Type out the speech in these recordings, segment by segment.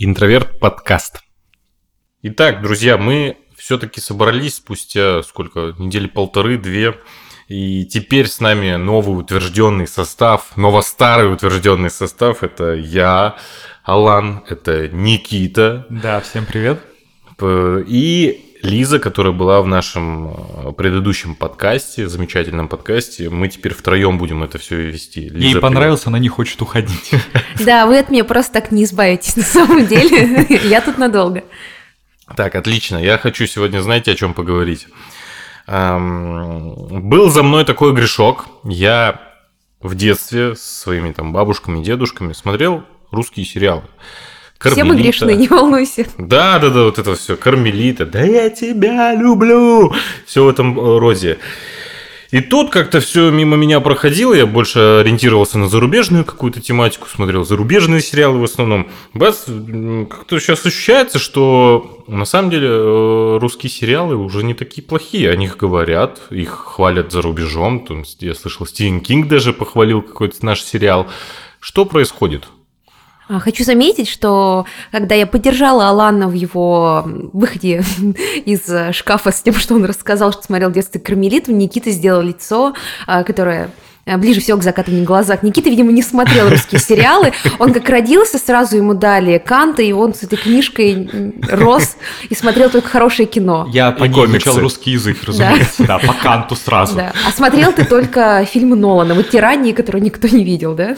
Интроверт подкаст. Итак, друзья, мы все-таки собрались спустя сколько? Недели полторы-две. И теперь с нами новый утвержденный состав, ново-старый утвержденный состав. Это я, Алан, это Никита. Да, всем привет. И Лиза, которая была в нашем э, предыдущем подкасте, замечательном подкасте. Мы теперь втроем будем это все вести. Лиза, Ей понравилось, привет. она не хочет уходить. Да, вы от меня просто так не избавитесь на самом деле. Я тут надолго. Так, отлично. Я хочу сегодня, знаете, о чем поговорить. Был за мной такой грешок. Я в детстве с своими там бабушками, дедушками смотрел русские сериалы. Кармелита. Все мы грешны, не волнуйся. Да, да, да, вот это все. Кармелита. Да я тебя люблю. Все в этом э, роде. И тут как-то все мимо меня проходило, я больше ориентировался на зарубежную какую-то тематику, смотрел зарубежные сериалы в основном. Бац, как-то сейчас ощущается, что на самом деле э, русские сериалы уже не такие плохие, о них говорят, их хвалят за рубежом. Я слышал, Стивен Кинг даже похвалил какой-то наш сериал. Что происходит? А, хочу заметить, что когда я поддержала Алана в его выходе из шкафа с тем, что он рассказал, что смотрел детство Кармелит, Никита сделал лицо, а, которое а, ближе всего к закатыванию глаза. Никита, видимо, не смотрел русские сериалы. Он как родился, сразу ему дали Канта, и он с этой книжкой рос и смотрел только хорошее кино. Я по ней изучал русский язык, разумеется. Да, по Канту сразу. Да. А смотрел ты только фильмы Нолана, вот «Тирании», которые никто не видел, да?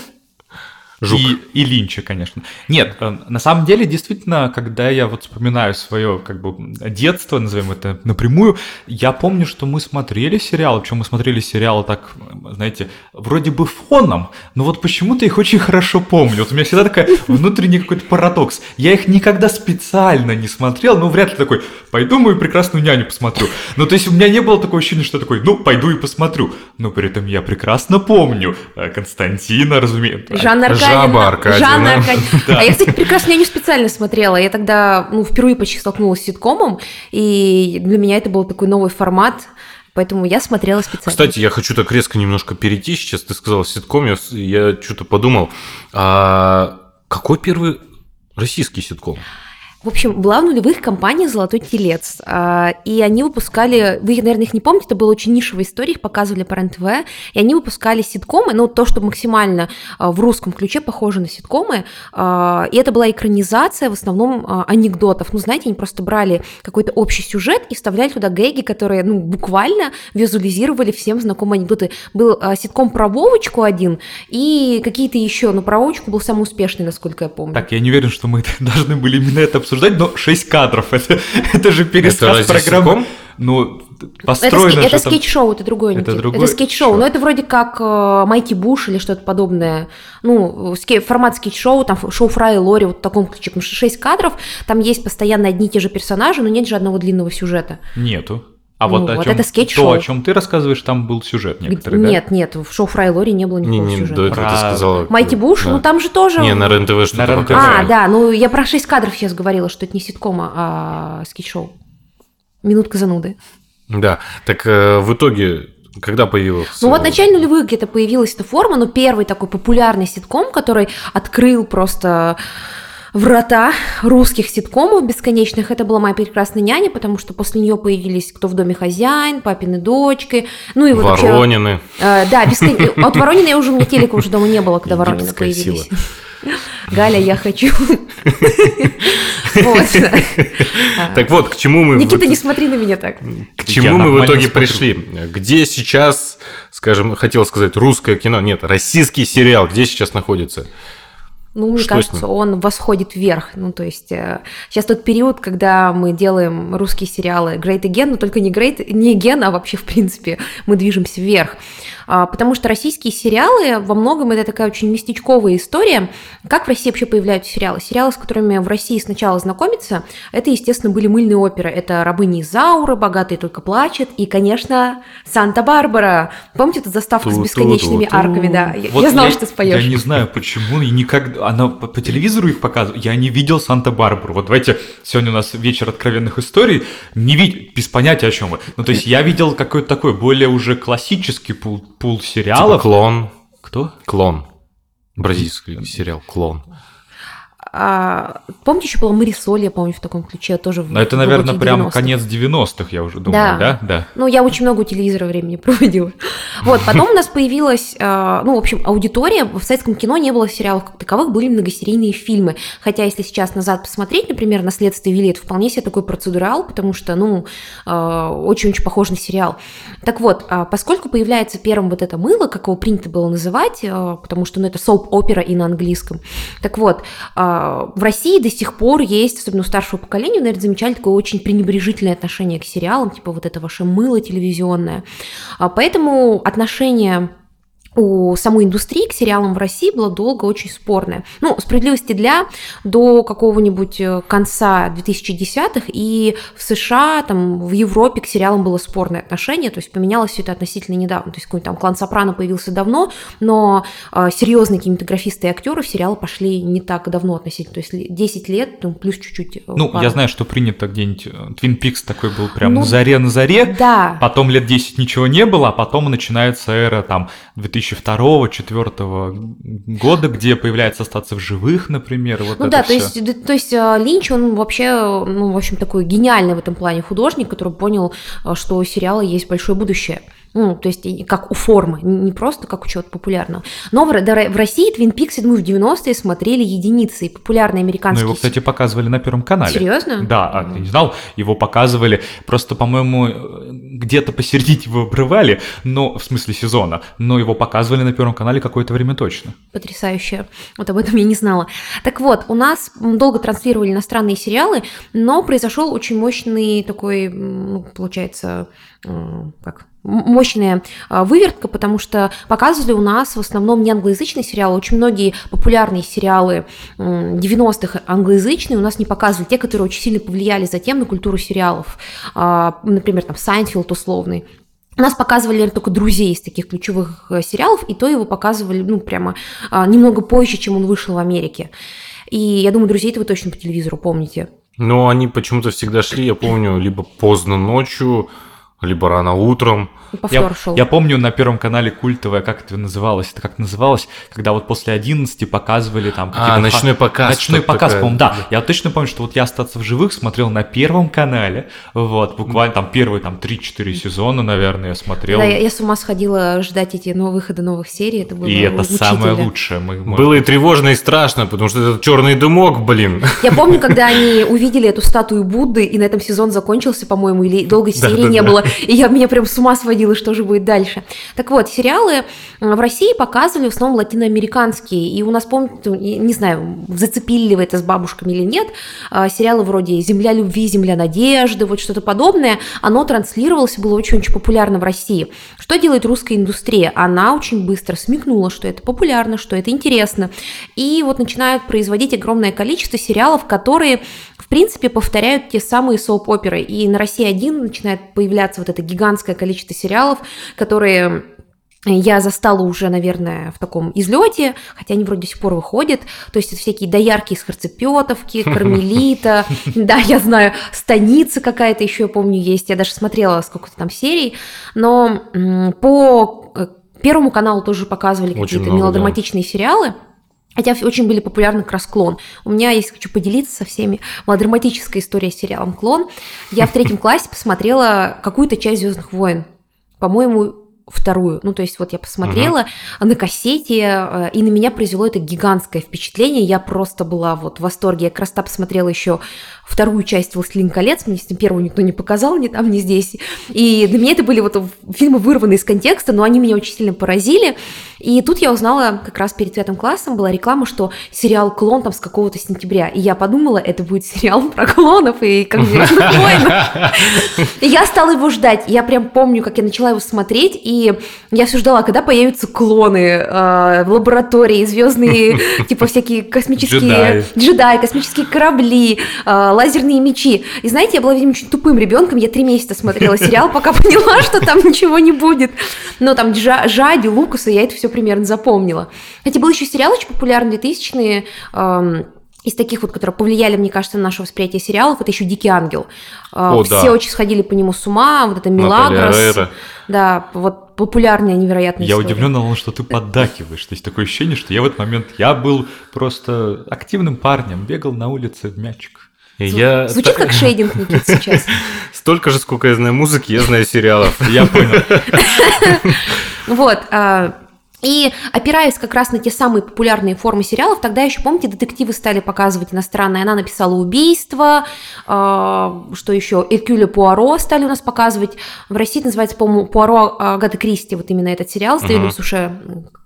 Жук. И, и Линча, конечно. Нет, э, на самом деле, действительно, когда я вот вспоминаю свое как бы детство, назовем это напрямую, я помню, что мы смотрели сериалы, причем мы смотрели сериалы так, знаете, вроде бы фоном, но вот почему-то их очень хорошо помню. Вот у меня всегда такой внутренний какой-то парадокс. Я их никогда специально не смотрел, ну вряд ли такой, пойду мою прекрасную няню посмотрю. Ну то есть у меня не было такого ощущения, что такой, ну пойду и посмотрю. Но при этом я прекрасно помню э, Константина, разумеется. Жанна Аркадьевна Аркадьевна. Жанна Аркадьевна. А я, кстати, прекрасно, я не специально смотрела. Я тогда ну, впервые почти столкнулась с ситкомом, и для меня это был такой новый формат. Поэтому я смотрела специально. Кстати, я хочу так резко немножко перейти. Сейчас ты сказала ситком, я, я что-то подумал. А какой первый российский ситком? В общем, была в нулевых компания «Золотой телец», а, и они выпускали, вы, наверное, их не помните, это была очень нишевая история, их показывали по РЕН-ТВ, и они выпускали ситкомы, ну, то, что максимально а, в русском ключе похоже на ситкомы, а, и это была экранизация в основном анекдотов. Ну, знаете, они просто брали какой-то общий сюжет и вставляли туда гэги, которые, ну, буквально визуализировали всем знакомые анекдоты. Был ситком про Вовочку один, и какие-то еще, но про Вовочку был самый успешный, насколько я помню. Так, я не уверен, что мы должны были именно это но 6 кадров. Это, это же пересказ это программы. Ну, построено Это, это скетч-шоу, это другое. Это, другое? это скетч-шоу, но это вроде как э, Mighty Boosh или что-то подобное. Ну, ски, формат скетч-шоу, там шоу Фрай и Лори, вот в таком ключе. Потому что 6 кадров, там есть постоянно одни и те же персонажи, но нет же одного длинного сюжета. Нету. А ну, вот, о вот чем, это скетч-шоу. То, о чем ты рассказываешь, там был сюжет некоторый, Нет, да? нет, в шоу Фрай Лори не было никакого не, не, сюжета. До этого про... ты сказала... Mighty Boosh, да. ну там же тоже... Не, на РЕН-ТВ что-то рен А, да, ну я про 6 кадров сейчас говорила, что это не ситкома, а скетч-шоу. Минутка зануды. Да, так э, в итоге когда появилась? Ну вот в начале нулевых где-то появилась эта форма, но первый такой популярный ситком, который открыл просто врата русских ситкомов бесконечных. Это была моя прекрасная няня, потому что после нее появились «Кто в доме хозяин», «Папины дочки», ну и вот Воронины. Вообще, э, да, бескон... от Воронина я уже, у меня телека уже дома не было, когда Воронины появились. Сила. Галя, я хочу. Так вот, к чему мы... Никита, не смотри на меня так. К чему мы в итоге пришли? Где сейчас, скажем, хотел сказать, русское кино? Нет, российский сериал, где сейчас находится? Ну, мне Что кажется, он восходит вверх. Ну, то есть э, сейчас тот период, когда мы делаем русские сериалы Great Again, но только не Great, не Again, а вообще, в принципе, мы движемся вверх. А, потому что российские сериалы во многом это такая очень местечковая история. Как в России вообще появляются сериалы? Сериалы, с которыми в России сначала знакомиться, это, естественно, были мыльные оперы. Это «Рабыни Изаура», «Богатые только плачут» и, конечно, «Санта-Барбара». Помните эту заставку с бесконечными арками? Да, вот я знала, я, что споешь. Я не знаю, почему, и никогда... Она по, по телевизору их показывает. Я не видел «Санта-Барбару». Вот давайте, сегодня у нас вечер откровенных историй. Не вид... Без понятия, о чем вы. Ну, то есть я видел какой-то такой более уже классический пул пул сериалов. Типа клон. Кто? Клон. Бразильский сериал «Клон». А, помните, еще была Марисоль, я помню, в таком ключе тоже. Но это, наверное, прям 90-х. конец 90-х, я уже думаю, да. да? Да. Ну, я очень много у телевизора времени проводила. Вот, потом у нас появилась, а, ну, в общем, аудитория. В советском кино не было сериалов как таковых, были многосерийные фильмы. Хотя, если сейчас назад посмотреть, например, на «Следствие вели», это вполне себе такой процедурал, потому что, ну, а, очень-очень похож на сериал. Так вот, поскольку появляется первым вот это мыло, как его принято было называть, потому что, ну, это соуп-опера и на английском. Так вот, в России до сих пор есть, особенно у старшего поколения, наверное, замечали такое очень пренебрежительное отношение к сериалам, типа вот это ваше мыло телевизионное. А поэтому отношение у самой индустрии к сериалам в России было долго очень спорное. Ну, справедливости для, до какого-нибудь э, конца 2010-х, и в США, там, в Европе к сериалам было спорное отношение, то есть поменялось все это относительно недавно. То есть какой-то там клан Сопрано появился давно, но э, серьезные кинематографисты и актеры в сериалы пошли не так давно относительно, то есть 10 лет, ну, плюс чуть-чуть. Э, ну, пару. я знаю, что принято где-нибудь, Твин э, Пикс такой был прям ну, на заре на заре, да. потом лет 10 ничего не было, а потом начинается эра там 2000 2002-2004 года, где появляется остаться в живых, например. Вот ну да, то есть, то есть а, Линч, он вообще, ну, в общем, такой гениальный в этом плане художник, который понял, а, что у сериала есть большое будущее. Ну, то есть как у формы, не просто как у чего-то популярного. Но в, в России Twin Peaks, я думаю, в 90-е смотрели единицы, и популярные американские... Ну, его, кстати, показывали на Первом канале. Серьезно? Да, а ты не знал, его показывали, просто, по-моему, где-то посередине его обрывали, но, в смысле сезона, но его показывали на Первом канале какое-то время точно. Потрясающе. Вот об этом я не знала. Так вот, у нас долго транслировали иностранные сериалы, но произошел очень мощный такой, ну, получается, как мощная а, вывертка, потому что показывали у нас в основном не англоязычные сериалы, очень многие популярные сериалы 90-х англоязычные у нас не показывали, те, которые очень сильно повлияли затем на культуру сериалов, а, например, там Seinfeld условный, нас показывали только друзей из таких ключевых э, сериалов, и то его показывали, ну, прямо а, немного позже, чем он вышел в Америке. И я думаю, друзей-то вы точно по телевизору помните. Но они почему-то всегда шли, я помню, либо поздно ночью, либо рано утром. Я, шел. я помню на Первом канале культовая, как это называлось, это как называлось, когда вот после 11 показывали там... А, ночной показ. Ночной показ, по-моему, да. Я точно помню, что вот я «Остаться в живых» смотрел на Первом канале, вот, буквально там первые там 3-4 сезона, наверное, я смотрел. Да, я, я с ума сходила ждать эти новые выходы новых серий, это было И это самое лучшее. Мы, мы... Было и тревожно, и страшно, потому что этот черный дымок, блин. Я помню, когда они увидели эту статую Будды, и на этом сезон закончился, по-моему, или долгой серии не было, и я меня прям с ума сводила, что же будет дальше. Так вот, сериалы в России показывали в основном латиноамериканские, и у нас, помните, не знаю, зацепили ли вы это с бабушками или нет, а, сериалы вроде «Земля любви», «Земля надежды», вот что-то подобное, оно транслировалось и было очень-очень популярно в России. Что делает русская индустрия? Она очень быстро смекнула, что это популярно, что это интересно, и вот начинают производить огромное количество сериалов, которые принципе, повторяют те самые соуп-оперы. И на России один начинает появляться вот это гигантское количество сериалов, которые я застала уже, наверное, в таком излете, хотя они вроде до сих пор выходят. То есть это всякие доярки из Харцепетовки, Кармелита, да, я знаю, станица какая-то еще, я помню, есть. Я даже смотрела сколько-то там серий. Но по э, Первому каналу тоже показывали какие-то мелодраматичные сериалы. Хотя очень были популярны как раз «Клон». У меня есть, хочу поделиться со всеми, мелодраматическая история с сериалом «Клон». Я в третьем классе посмотрела какую-то часть «Звездных войн». По-моему, вторую. Ну, то есть вот я посмотрела uh-huh. на кассете, э, и на меня произвело это гигантское впечатление. Я просто была вот в восторге. Я как раз посмотрела еще вторую часть «Властелин колец», мне с ним первую никто не показал, ни там, ни здесь. И для меня это были вот фильмы, вырванные из контекста, но они меня очень сильно поразили. И тут я узнала, как раз перед пятым классом была реклама, что сериал «Клон» там с какого-то сентября. И я подумала, это будет сериал про клонов и как И я стала его ждать. Я прям помню, как я начала его смотреть, и я все ждала, когда появятся клоны э, в лаборатории, звездные, типа всякие космические джедаи, космические корабли, э, лазерные мечи. И знаете, я была, видимо, очень тупым ребенком, я три месяца смотрела сериал, пока поняла, что там ничего не будет. Но там Жади, Лукаса, я это все примерно запомнила. Кстати, был еще сериал очень популярный, 2000-е, из таких вот, которые повлияли, мне кажется, на наше восприятие сериалов, это еще «Дикий ангел». О, Все да. очень сходили по нему с ума, вот это «Милагрос». Да, вот популярная невероятная Я история. удивлен, что ты поддакиваешь. То есть такое ощущение, что я в этот момент, я был просто активным парнем, бегал на улице в мячик. Я... Звучит как шейдинг, Никит, сейчас. Столько же, сколько я знаю музыки, я знаю сериалов. Я понял. Вот. И опираясь как раз на те самые популярные формы сериалов, тогда еще, помните, детективы стали показывать иностранные. Она написала «Убийство», э, что еще, «Эркюля Пуаро» стали у нас показывать. В России это называется, по-моему, «Пуаро Агаты Кристи», вот именно этот сериал, uh-huh. Суше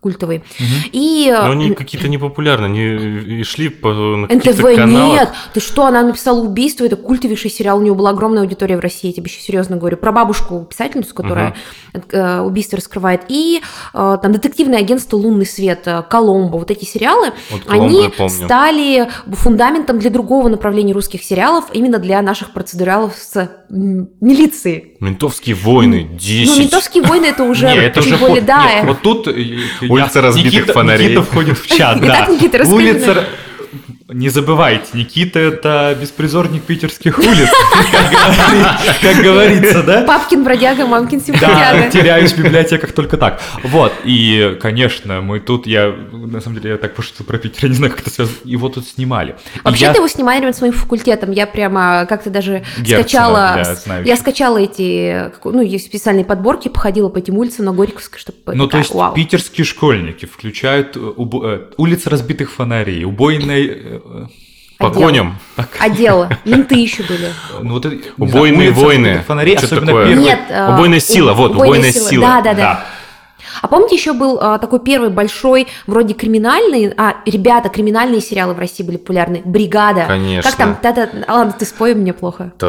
культовый. Угу. И, Но они какие-то непопулярные, они шли по на НТВ каналах. нет, ты что, она написала «Убийство», это культовейший сериал, у нее была огромная аудитория в России, я тебе еще серьезно говорю, про бабушку писательницу, которая угу. убийство раскрывает, и э, там детективное агентство «Лунный свет», э, «Коломбо», вот эти сериалы, вот они стали фундаментом для другого направления русских сериалов, именно для наших процедуралов с милицией. «Ментовские войны», 10. Ну, «Ментовские войны» это уже, Нет, это уже более, да. вот тут Улица разбитых Никита, фонарей. Никита входит в чат, да. Улица... Не забывайте, Никита это беспризорник питерских улиц, как говорится, да? Папкин бродяга, мамкин симпатяга. Да, теряюсь в библиотеках только так. Вот, и, конечно, мы тут, я, на самом деле, я так пошутил про Питер, я не знаю, как это связано, его тут снимали. Вообще-то его снимали рядом с моим факультетом, я прямо как-то даже скачала, я скачала эти, ну, есть специальные подборки, походила по этим улицам на Горьковской, чтобы Ну, то есть питерские школьники включают э, э, улицы разбитых фонарей, убойной э, по Отдел. коням. Отдел. Менты еще были. Ну, вот, убойные войны. Фонари, особенно такое? Нет. Убойная сила, вот, убойная, убойная сила. сила. Да, да, да. да. А помните, еще был а, такой первый большой, вроде криминальный, а, ребята, криминальные сериалы в России были популярны. Бригада. Конечно. Как там? Та-та... Ладно, ты спой мне плохо.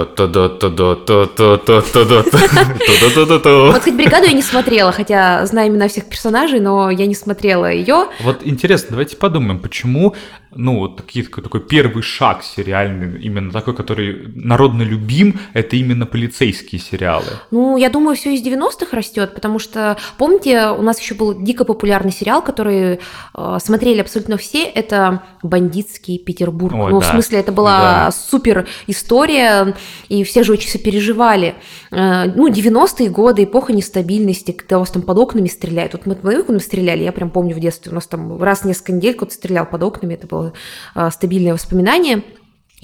Вот, хоть бригаду я не смотрела, хотя знаю имена всех персонажей, но я не смотрела ее. Вот интересно, давайте подумаем, почему ну, вот такие, такой первый шаг сериальный, именно такой, который народно любим, это именно полицейские сериалы. Ну, я думаю, все из 90-х растет, потому что, помните, у нас еще был дико популярный сериал, который э, смотрели абсолютно все, это «Бандитский Петербург». Ой, ну, да. в смысле, это была да. супер история, и все же очень сопереживали. Э, ну, 90-е годы, эпоха нестабильности, когда у вас там под окнами стреляют. Вот мы под окнами стреляли, я прям помню в детстве, у нас там раз в несколько недель кто-то стрелял под окнами, это было э, стабильное воспоминание.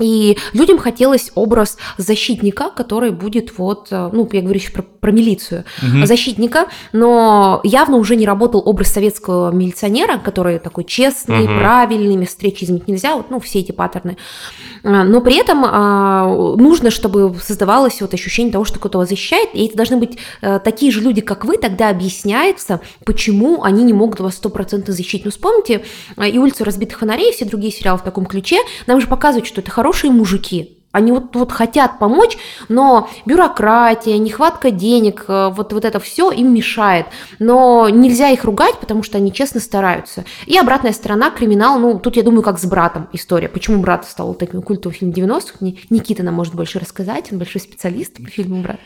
И людям хотелось образ защитника, который будет вот, э, ну, я говорю еще про, про милицию, угу. защитника, но явно уже не работал образ советского милиционера, который такой честный, угу. правильный, встречи изменить нельзя, вот, ну, все эти паттерны. А, но при этом а, нужно, чтобы создавалось вот ощущение того, что кто-то вас защищает, и это должны быть а, такие же люди, как вы, тогда объясняется, почему они не могут вас стопроцентно защитить. Ну, вспомните и «Улицу разбитых фонарей», и все другие сериалы в таком ключе, нам же показывают, что это хорошие мужики, они вот, вот хотят помочь, но бюрократия, нехватка денег, э, вот, вот это все им мешает. Но нельзя их ругать, потому что они честно стараются. И обратная сторона, криминал, ну, тут, я думаю, как с братом история. Почему брат стал таким культовым фильмом 90-х? Никита нам может больше рассказать, он большой специалист по фильму «Брат»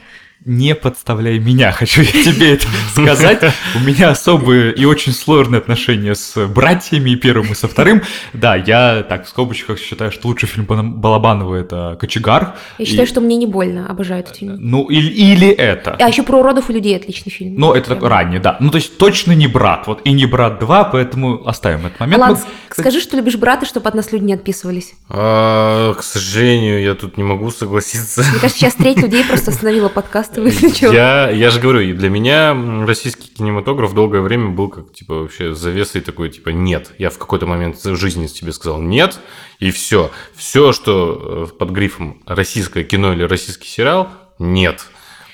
не подставляй меня, хочу я тебе это сказать. У меня особые и очень сложные отношения с братьями, и первым, и со вторым. Да, я так в скобочках считаю, что лучший фильм Балабанова это «Кочегар». Я считаю, что мне не больно, обожаю этот фильм. Ну, или, или это. А еще про уродов и людей отличный фильм. Ну, это так ранний, да. Ну, то есть точно не «Брат», вот и не «Брат 2», поэтому оставим этот момент. Алан, Мы... скажи, что любишь «Брата», чтобы от нас люди не отписывались. А, к сожалению, я тут не могу согласиться. Мне кажется, сейчас треть людей просто остановила подкаст и выключила. Я, я же говорю, для меня российский кинематограф долгое время был как, типа, вообще завесой такой, типа, нет. Я в какой-то момент в жизни тебе сказал нет, и все. Все, что э, под грифом российское кино или российский сериал, нет.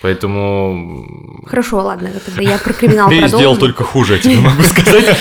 Поэтому... Хорошо, ладно, тогда я про криминал Ты сделал только хуже, я тебе могу сказать.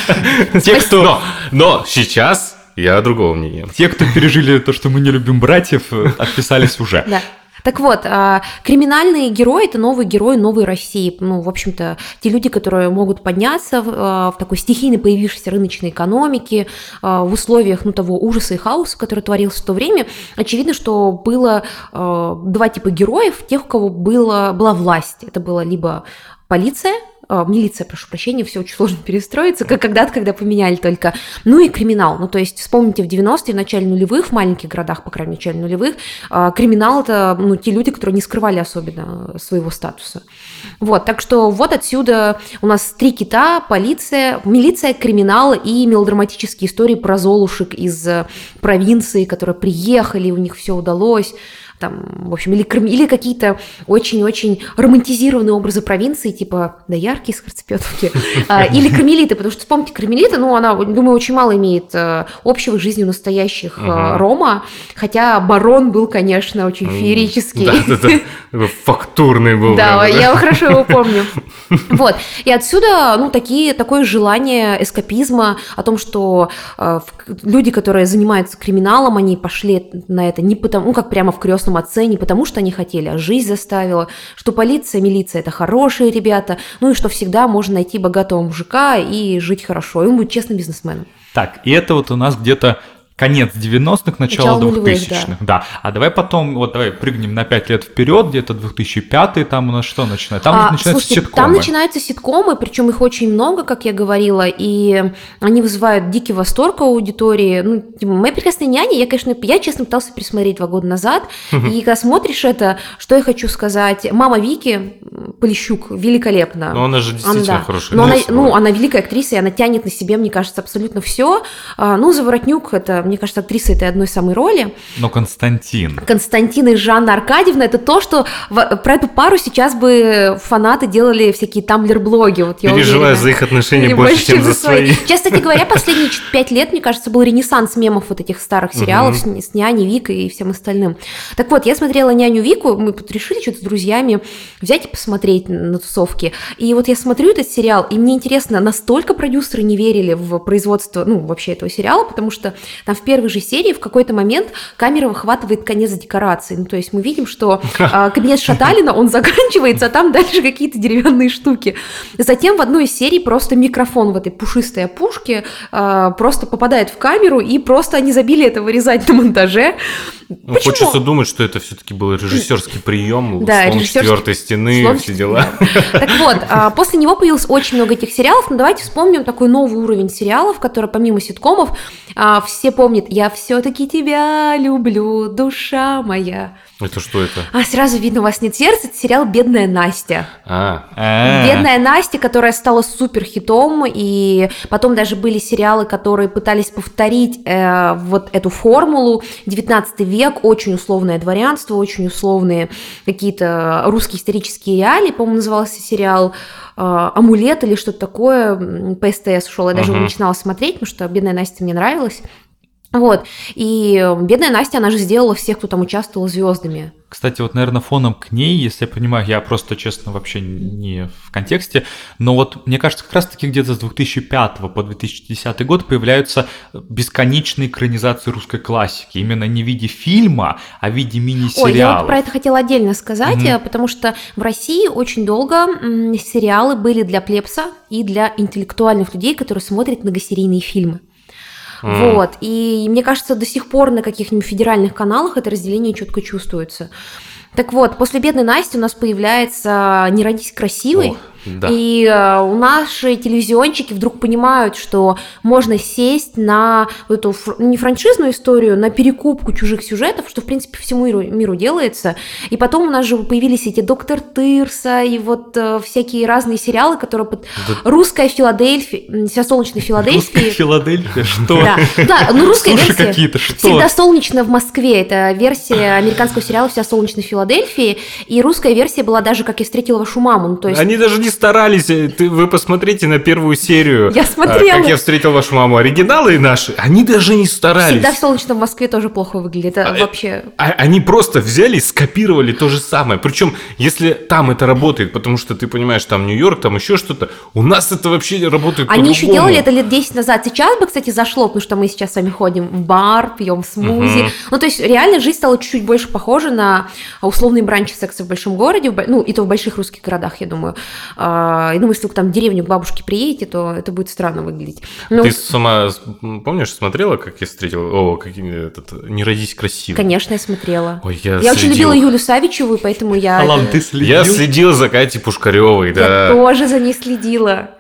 Те, кто... Но сейчас я другого мнения. Те, кто пережили то, что мы не любим братьев, э, отписались уже. Да. Так вот, а, криминальные герои – это новые герои новой России. Ну, в общем-то, те люди, которые могут подняться в, а, такой стихийно появившейся рыночной экономике, а, в условиях ну, того ужаса и хаоса, который творился в то время. Очевидно, что было два типа героев, тех, у кого было, была власть. Это была либо полиция, э, милиция, прошу прощения, все очень сложно перестроиться, как когда-то, когда поменяли только, ну и криминал, ну то есть вспомните в 90-е, в начале нулевых, в маленьких городах, по крайней мере, в начале нулевых, э, криминал это, ну, те люди, которые не скрывали особенно своего статуса. Вот, так что вот отсюда у нас три кита, полиция, милиция, криминал и мелодраматические истории про золушек из провинции, которые приехали, у них все удалось там, в общем, или, или какие-то очень-очень романтизированные образы провинции, типа доярки из Харцепетовки, а, или кармелиты, потому что, вспомните, кармелиты, ну, она, думаю, очень мало имеет э, общего с жизнью настоящих э, Рома, хотя барон был, конечно, очень феерический. Да, фактурный был. Да, я хорошо его помню. Вот, и отсюда, ну, такие, такое желание эскапизма о том, что э, люди, которые занимаются криминалом, они пошли на это не потому, ну, как прямо в крестном отце не потому, что они хотели, а жизнь заставила, что полиция, милиция – это хорошие ребята, ну и что всегда можно найти богатого мужика и жить хорошо, и он будет честным бизнесменом. Так, и это вот у нас где-то конец 90-х, начало, начало 2000-х. Да. да. А давай потом, вот давай прыгнем на 5 лет вперед, где-то 2005 там у нас что начинается? Там а, начинаются слушайте, ситкомы. Там начинаются ситкомы, причем их очень много, как я говорила, и они вызывают дикий восторг у аудитории. Ну, типа, «Моя прекрасная няня», я, конечно, я, честно, пытался пересмотреть два года назад, и когда смотришь это, что я хочу сказать, мама Вики, Полищук, великолепна. Но она же действительно она, хорошая. Но она, ну, она великая актриса, и она тянет на себе, мне кажется, абсолютно все. А, ну, Заворотнюк, это мне кажется, актриса этой одной самой роли. Но Константин. Константин и Жанна Аркадьевна, это то, что в, про эту пару сейчас бы фанаты делали всякие тамблер-блоги. Вот, я Переживаю за их отношения больше, больше, чем за свои. Сейчас, кстати говоря, последние пять лет, мне кажется, был ренессанс мемов вот этих старых сериалов с, с няней Викой и всем остальным. Так вот, я смотрела няню Вику, мы тут решили что-то с друзьями взять и посмотреть на тусовки. И вот я смотрю этот сериал, и мне интересно, настолько продюсеры не верили в производство, ну, вообще этого сериала, потому что там в первой же серии в какой-то момент камера выхватывает конец декорации. Ну, то есть мы видим, что э, кабинет Шаталина, он заканчивается, а там дальше какие-то деревянные штуки. Затем в одной из серий просто микрофон в этой пушистой опушке э, просто попадает в камеру, и просто они забили это вырезать на монтаже. Ну, хочется думать, что это все-таки был режиссерский прием, да, слон режиссерский... четвертой стены, слон... все дела. Так вот, а, после него появилось очень много этих сериалов, но давайте вспомним такой новый уровень сериалов, который помимо ситкомов а, все помнят «Я все-таки тебя люблю, душа моя». Это что это? А сразу видно, у вас нет сердца. Это сериал «Бедная Настя». А. а. «Бедная Настя», которая стала супер хитом, и потом даже были сериалы, которые пытались повторить э, вот эту формулу. 19 век, очень условное дворянство, очень условные какие-то русские исторические реалии. По-моему, назывался сериал э, «Амулет» или что-то такое. По СТС шел, я даже uh-huh. начинала смотреть, потому что «Бедная Настя» мне нравилась. Вот. И бедная Настя, она же сделала всех, кто там участвовал, звездами. Кстати, вот, наверное, фоном к ней, если я понимаю, я просто, честно, вообще не в контексте, но вот мне кажется, как раз-таки где-то с 2005 по 2010 год появляются бесконечные экранизации русской классики, именно не в виде фильма, а в виде мини-сериала. Ой, я вот про это хотела отдельно сказать, mm-hmm. потому что в России очень долго сериалы были для плебса и для интеллектуальных людей, которые смотрят многосерийные фильмы. Mm. Вот. И мне кажется, до сих пор на каких-нибудь федеральных каналах это разделение четко чувствуется. Так вот, после бедной Насти у нас появляется «Не родись красивой». Ох. Да. И э, у наши телевизионщики вдруг понимают, что можно сесть на эту ну, не франшизную историю, на перекупку чужих сюжетов, что в принципе всему миру, миру делается. И потом у нас же появились эти Доктор Тырса и вот э, всякие разные сериалы, которые под да. русская Филадельфия, вся солнечная Филадельфия. Русская Филадельфия, что? Да, да ну русская Суши версия. какие-то, что? Всегда солнечно в Москве. Это версия американского сериала «Вся солнечная Филадельфия». И русская версия была даже «Как я встретила вашу маму». Ну, то есть... Они даже не старались. Ты, вы посмотрите на первую серию. Я смотрела. Как я встретил вашу маму. Оригиналы наши, они даже не старались. Всегда в солнечном Москве тоже плохо выглядит. Это а, вообще... А, они просто взяли и скопировали то же самое. Причем, если там это работает, потому что ты понимаешь, там Нью-Йорк, там еще что-то, у нас это вообще работает Они еще делали это лет 10 назад. Сейчас бы, кстати, зашло, потому что мы сейчас с вами ходим в бар, пьем смузи. Угу. Ну, то есть, реально жизнь стала чуть-чуть больше похожа на условные бранчи секса в большом городе, ну, и то в больших русских городах, я думаю. Я думаю, если вы там в деревню к бабушке приедете, то это будет странно выглядеть. Но... Ты сама, помнишь, смотрела, как я встретил? О, как этот, «Не родись красиво». Конечно, я смотрела. Ой, я я очень любила Юлю Савичеву, поэтому я... Алан, ты следил? Я следил за Катей Пушкаревой, да. Я тоже за ней следила.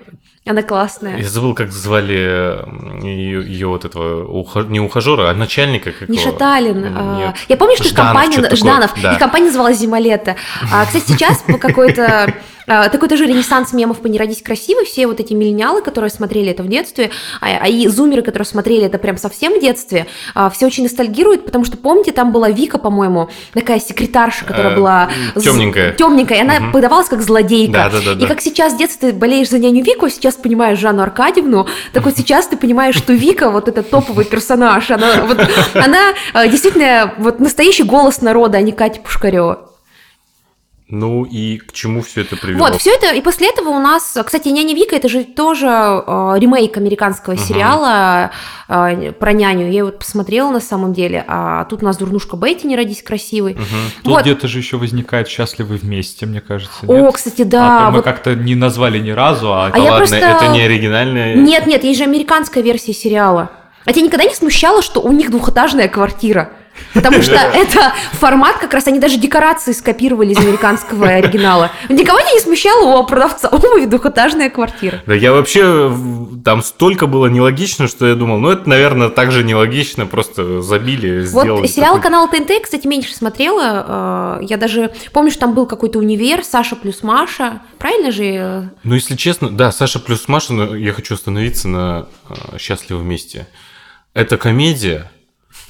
Она классная. Я забыл, как звали ее, ее вот этого ухо, не ухажера, а начальника какого. Не Шаталин. А, я помню, что Жданов, компания Жданов. Да. Их компания называлась Зимолета. А, кстати, сейчас по какой-то а, такой тоже ренессанс мемов по «Не родись красивой», все вот эти миллениалы, которые смотрели это в детстве, а, а и зумеры, которые смотрели это прям совсем в детстве, все очень ностальгируют, потому что, помните, там была Вика, по-моему, такая секретарша, которая э, была... Темненькая. Темненькая, и она подавалась как злодейка. И как сейчас в детстве ты болеешь за няню Вику, сейчас понимаешь Жанну Аркадьевну, так вот сейчас ты понимаешь, что Вика, вот этот топовый персонаж, она, вот, она действительно вот настоящий голос народа, а не Катя Пушкарева. Ну и к чему все это привело? Вот, все это, и после этого у нас, кстати, «Няня Вика» это же тоже э, ремейк американского угу. сериала э, про няню. Я его посмотрела на самом деле, а тут у нас «Дурнушка Бетти, не родись красивой». Угу. Тут вот. где-то же еще возникает «Счастливы вместе», мне кажется. Нет? О, кстати, да. А мы вот... как-то не назвали ни разу, а... а ладно, просто... это не оригинальная... Нет, нет, есть же американская версия сериала. А тебя никогда не смущало, что у них двухэтажная квартира? Потому что это формат, как раз они даже декорации скопировали из американского оригинала. Никого не смущало у продавца обуви двухэтажная квартира. Да я вообще, там столько было нелогично, что я думал, ну это, наверное, так же нелогично, просто забили, сделали. Вот сериал канала ТНТ, кстати, меньше смотрела. А, я даже помню, что там был какой-то универ, Саша плюс Маша. Правильно же? Ну, если честно, да, Саша плюс Маша, но я хочу остановиться на а, «Счастливы вместе». Это комедия,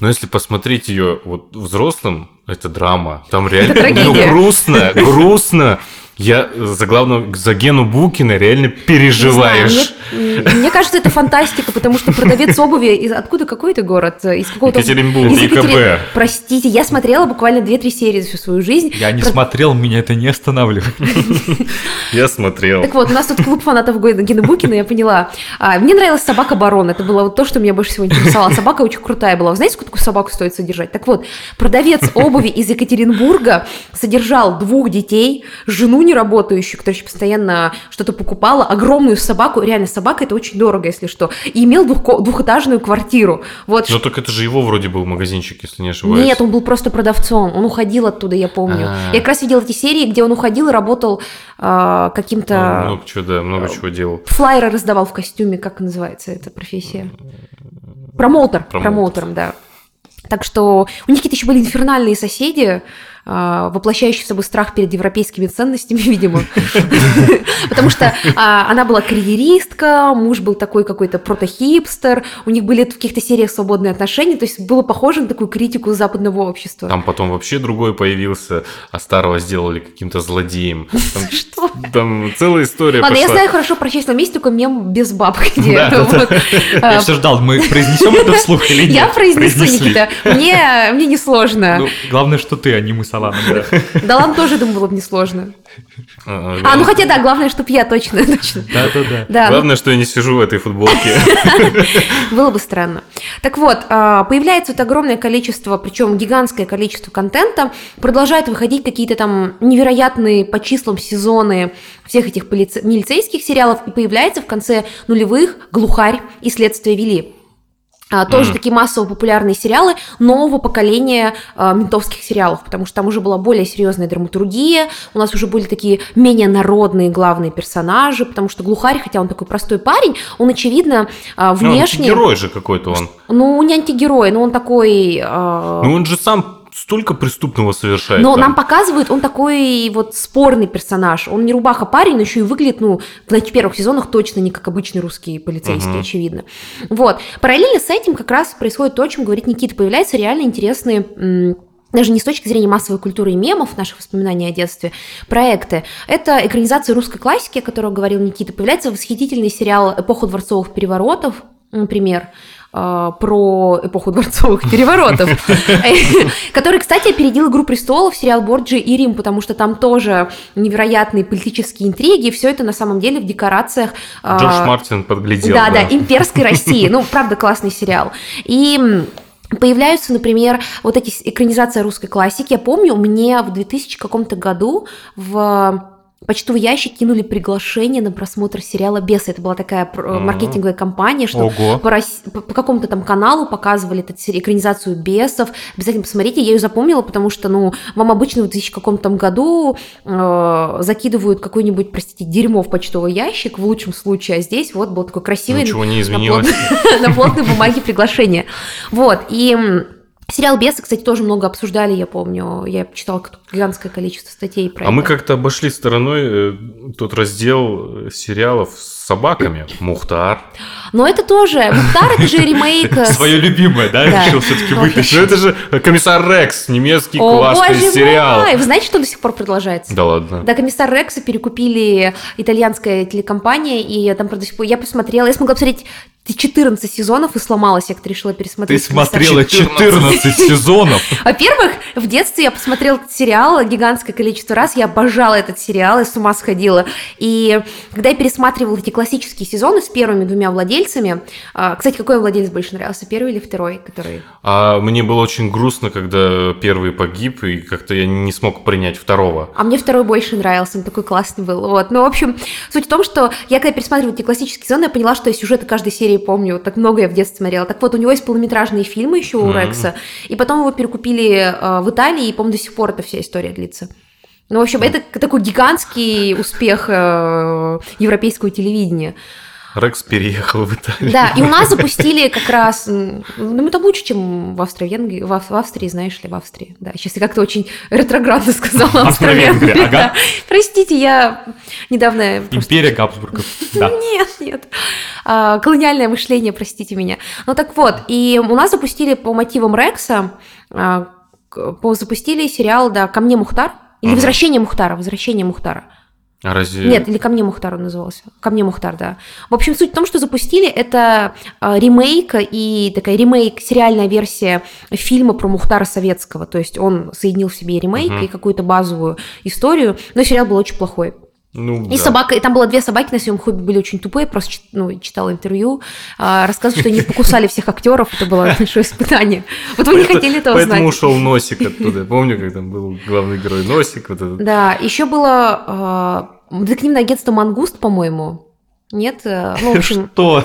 но если посмотреть ее вот взрослым, это драма. Там реально ну, грустно, грустно. Я за главного, за Гену Букина реально переживаешь. Знаю, мне, мне кажется, это фантастика, потому что продавец обуви, из, откуда какой это город? Из какого-то... Екатеринбург, из Екатери... Простите, я смотрела буквально 2-3 серии за всю свою жизнь. Я не Про... смотрел, меня это не останавливает. Я смотрел. Так вот, у нас тут клуб фанатов Гены Букина, я поняла. А, мне нравилась собака Барон, это было вот то, что меня больше всего интересовало. Собака очень крутая была. Вы знаете, сколько собаку стоит содержать? Так вот, продавец обуви из Екатеринбурга содержал двух детей, жену не работающую, которая постоянно что-то покупала, огромную собаку, реально собака это очень дорого, если что, и имел двух, двухэтажную квартиру. Вот. Но так это же его вроде был магазинчик, если не ошибаюсь. Нет, он был просто продавцом, он уходил оттуда, я помню. А-а-а. Я как раз видела эти серии, где он уходил и работал э, каким-то... Ну, много чего, да, много чего делал. Флайеры раздавал в костюме, как называется эта профессия? Промоутер, Промоутер. промоутером, да. Так что у них какие-то еще были инфернальные соседи, а, воплощающий в собой страх перед европейскими ценностями, видимо. Потому что а, она была карьеристка, муж был такой какой-то протохипстер, у них были в каких-то сериях свободные отношения, то есть было похоже на такую критику западного общества. Там потом вообще другой появился, а старого сделали каким-то злодеем. Что? Там целая история Ладно, я знаю хорошо про «Честь есть только мем без баб, Я все ждал, мы произнесем это вслух или нет? Я произнесу, Никита. Мне не сложно. Ну, главное, что ты, а не мы с Аланом. Да ладно, тоже, думаю, было бы несложно. А, а ну хотя да, главное, чтобы я точно, точно. Да, да, да. Главное, что я не сижу в этой футболке. Было бы странно. Так вот, а, появляется вот огромное количество, причем гигантское количество контента, продолжают выходить какие-то там невероятные по числам сезоны всех этих милицейских сериалов, и появляется в конце нулевых «Глухарь» и «Следствие вели». А, тоже mm. такие массово популярные сериалы нового поколения а, ментовских сериалов, потому что там уже была более серьезная драматургия, у нас уже были такие менее народные главные персонажи, потому что Глухарь, хотя он такой простой парень, он, очевидно, а, внешне... Ну, герой же какой-то он. Ну, не антигерой, но он такой... А... Ну, он же сам столько преступного совершает. Но там. нам показывают, он такой вот спорный персонаж. Он не рубаха парень, но еще и выглядит, ну, в первых сезонах точно не как обычный русский полицейский, угу. очевидно. Вот. Параллельно с этим как раз происходит то, о чем говорит Никита. Появляются реально интересные даже не с точки зрения массовой культуры и мемов, наших воспоминаний о детстве, проекты. Это экранизация русской классики, о которой говорил Никита. Появляется восхитительный сериал «Эпоха дворцовых переворотов», например. А, про эпоху дворцовых переворотов, который, кстати, опередил «Игру престолов», сериал «Борджи» и «Рим», потому что там тоже невероятные политические интриги, все это на самом деле в декорациях... А, Джордж Мартин подглядел. Да, да, имперской России. Ну, правда, классный сериал. И Появляются, например, вот эти экранизации русской классики. Я помню, мне в 2000 каком-то году в почтовый ящик кинули приглашение на просмотр сериала «Бесы». Это была такая маркетинговая кампания, что Ого. по, по, по какому-то там каналу показывали эту экранизацию «Бесов». Обязательно посмотрите, я ее запомнила, потому что, ну, вам обычно в 2000 каком-то году э, закидывают какой-нибудь, простите, дерьмо в почтовый ящик, в лучшем случае, а здесь вот был такой красивый... Ничего не изменилось. На плотной бумаге приглашение. Вот, и... Сериал «Бесы», кстати, тоже много обсуждали, я помню. Я читала гигантское количество статей про а это. А мы как-то обошли стороной э, тот раздел э, сериалов с собаками. Мухтар. Но это тоже... Мухтар — это же ремейк... Свое любимое, да? Решил все-таки вытащить. Ну это же «Комиссар Рекс», немецкий классный сериал. Вы знаете, что до сих пор продолжается? Да ладно. Да, «Комиссар Рекса» перекупили итальянская телекомпания, и там, правда, я посмотрела, я смогла посмотреть 14 сезонов и сломалась, я как-то решила пересмотреть. Ты смотрела 14 сезонов? Во-первых, в детстве я посмотрела этот сериал гигантское количество раз, я обожала этот сериал и с ума сходила. И когда я пересматривала эти классические сезоны с первыми двумя владельцами, а, кстати, какой владелец больше нравился, первый или второй, который... А мне было очень грустно, когда первый погиб, и как-то я не смог принять второго. А мне второй больше нравился, он такой классный был. Вот. Ну, в общем, суть в том, что я когда пересматривала эти классические сезоны, я поняла, что сюжеты каждой серии помню, так много я в детстве смотрела. Так вот, у него есть полнометражные фильмы еще у mm-hmm. Рекса, и потом его перекупили э, в Италии, и, по-моему, до сих пор эта вся история длится. Ну, в общем, mm-hmm. это такой гигантский успех э, европейского телевидения. Рекс переехал в Италию. Да, и у нас запустили как раз, ну, это лучше, чем в Австро-Венгрии, в, Австрии, знаешь ли, в Австрии. Да, сейчас я как-то очень ретроградно сказала Австро-Венгрия. Ага. Да. Простите, я недавно... Империя Габсбургов, да. Нет, нет. А, колониальное мышление, простите меня. Ну так вот, и у нас запустили по мотивам Рекса, а, запустили сериал, да, «Ко мне Мухтар», или «Возвращение Мухтара», «Возвращение Мухтара». А разве... Нет, или «Ко мне Мухтар» он назывался. «Ко мне Мухтар», да. В общем, суть в том, что запустили это э, ремейк и такая ремейк, сериальная версия фильма про Мухтара Советского. То есть он соединил в себе ремейк угу. и какую-то базовую историю, но сериал был очень плохой. Ну, и да. собака, и там было две собаки на своем хобби были очень тупые, просто ну, читала интервью, а, рассказывают, что они покусали всех актеров, это было большое испытание. Вот вы не хотели этого знать. Поэтому ушел Носик оттуда. Помню, как там был главный герой Носик. Вот этот. Да, еще было э, детективное агентство Мангуст, по-моему. Нет? Э, ну, в общем... Что?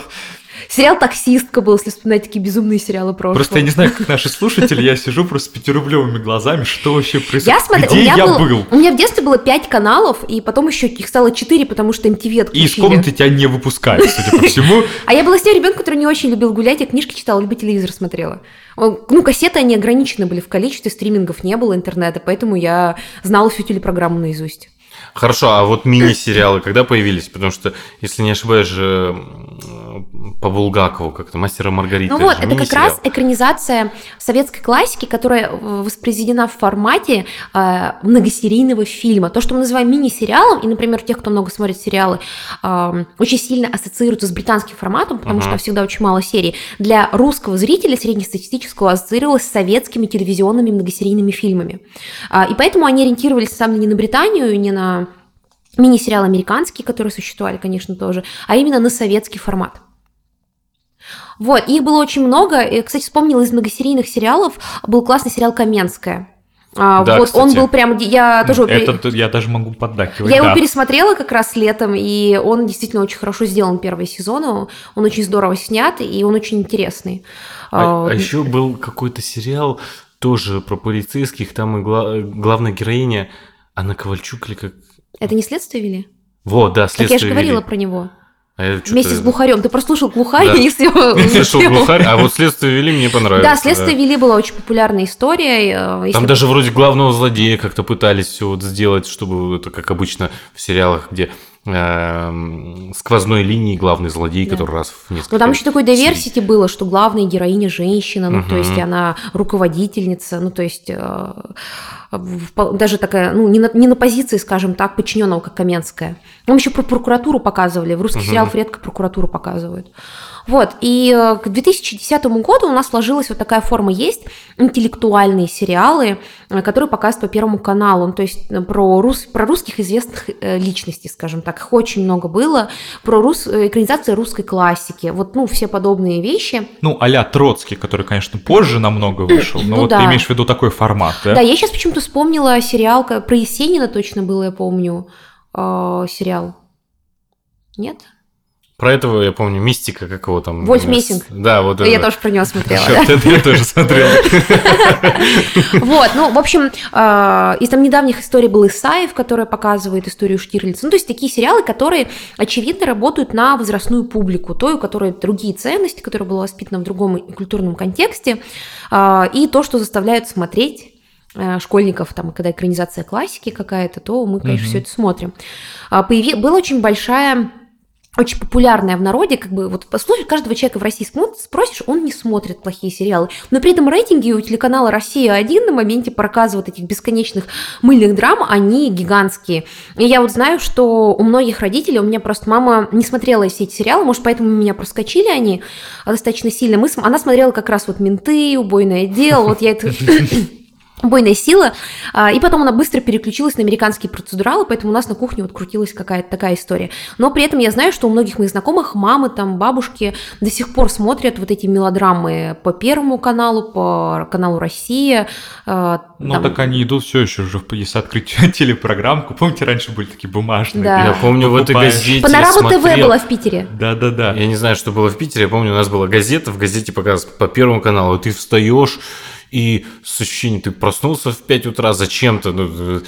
Сериал «Таксистка» был, если вспоминать такие безумные сериалы прошлого. Просто я не знаю, как наши слушатели, я сижу просто с пятирублевыми глазами, что вообще происходит, я смотр... где я был, был? У меня в детстве было пять каналов, и потом еще их стало четыре, потому что MTV отключили. И из комнаты тебя не выпускали, судя по всему. А я была с тем ребенком, который не очень любил гулять, я книжки читала, либо телевизор смотрела. Ну, кассеты, они ограничены были в количестве, стримингов не было, интернета, поэтому я знала всю телепрограмму наизусть. Хорошо, а вот мини-сериалы когда появились? Потому что, если не ошибаюсь, же по Булгакову как-то «Мастера Маргарита». Ну вот, это как раз экранизация советской классики, которая воспроизведена в формате э, многосерийного фильма. То, что мы называем мини-сериалом, и, например, тех, кто много смотрит сериалы, э, очень сильно ассоциируются с британским форматом, потому uh-huh. что всегда очень мало серий. Для русского зрителя среднестатистического ассоциировалось с советскими телевизионными многосерийными фильмами. Э, и поэтому они ориентировались, деле, не на Британию, не на мини-сериалы американские, которые существовали, конечно, тоже, а именно на советский формат. Вот, их было очень много. И, кстати, вспомнила из многосерийных сериалов, был классный сериал «Каменская». А, да, вот кстати. он был прям, я тоже... Это я даже могу поддакивать. Я да. его пересмотрела как раз летом, и он действительно очень хорошо сделан первый сезон, он очень здорово снят, и он очень интересный. А, а, а еще был какой-то сериал тоже про полицейских, там и гла- главная героиня Анна Ковальчук или как это не следствие вели? Вот, да, следствие Так я же говорила вели. про него. А Вместе с Глухарем. Ты прослушал Глухарь да. и все. Глухарь, а вот «Следствие вели» мне понравилось. Да, «Следствие да. вели» была очень популярная история. Э, если... Там даже вроде главного злодея как-то пытались все вот сделать, чтобы это как обычно в сериалах, где сквозной линии главный злодей, да. который раз в несколько... Ну там еще такой diversity было, что главная героиня женщина, ну угу. то есть она руководительница, ну то есть... Э, даже такая, ну, не на, не на позиции, скажем так, подчиненного, как Каменская. Нам еще про прокуратуру показывали. В русских угу. сериалах редко прокуратуру показывают. Вот, и э, к 2010 году у нас сложилась вот такая форма. Есть интеллектуальные сериалы, э, которые показывают по Первому каналу, ну, то есть э, про, рус, про русских известных личностей, скажем так. Их очень много было. Про рус, экранизация русской классики. Вот, ну, все подобные вещи. Ну, а Троцкий, который, конечно, позже намного вышел. Но ну, вот да. ты имеешь в виду такой формат, да? Да, я сейчас почему-то вспомнила сериал про Есенина точно было, я помню. э, сериал. Нет? Про этого я помню, мистика, как его там. Вольф Мессинг. Да, вот Я тоже про него смотрела. Я тоже смотрел. Вот, ну, в общем, а, из там недавних историй был Исаев, который показывает историю Штирлица. Ну, то есть такие сериалы, которые, очевидно, работают на возрастную публику, той, у которой другие ценности, которая была воспитана в другом культурном контексте, а, и то, что заставляют смотреть э, школьников, там, когда экранизация классики какая-то, то мы, конечно, все это смотрим. А, появи... Была очень большая очень популярная в народе, как бы вот послушай, каждого человека в России спросишь, он не смотрит плохие сериалы. Но при этом рейтинги у телеканала «Россия-1» на моменте показа вот этих бесконечных мыльных драм, они гигантские. И я вот знаю, что у многих родителей, у меня просто мама не смотрела все эти сериалы, может, поэтому меня проскочили они достаточно сильно. Мы, она смотрела как раз вот «Менты», «Убойное дело», вот я это убойная сила, а, и потом она быстро переключилась на американские процедуралы, поэтому у нас на кухне вот крутилась какая-то такая история. Но при этом я знаю, что у многих моих знакомых мамы, там, бабушки до сих пор смотрят вот эти мелодрамы по Первому каналу, по каналу «Россия». А, ну, там... так они идут все еще уже, если открыть телепрограммку. Помните, раньше были такие бумажные? Да. Я помню, в этой газете Панорама ТВ была в Питере. Да-да-да. Я не знаю, что было в Питере, я помню, у нас была газета, в газете показывалось по Первому каналу, ты встаешь и с ощущением, ты проснулся в 5 утра зачем-то, ну,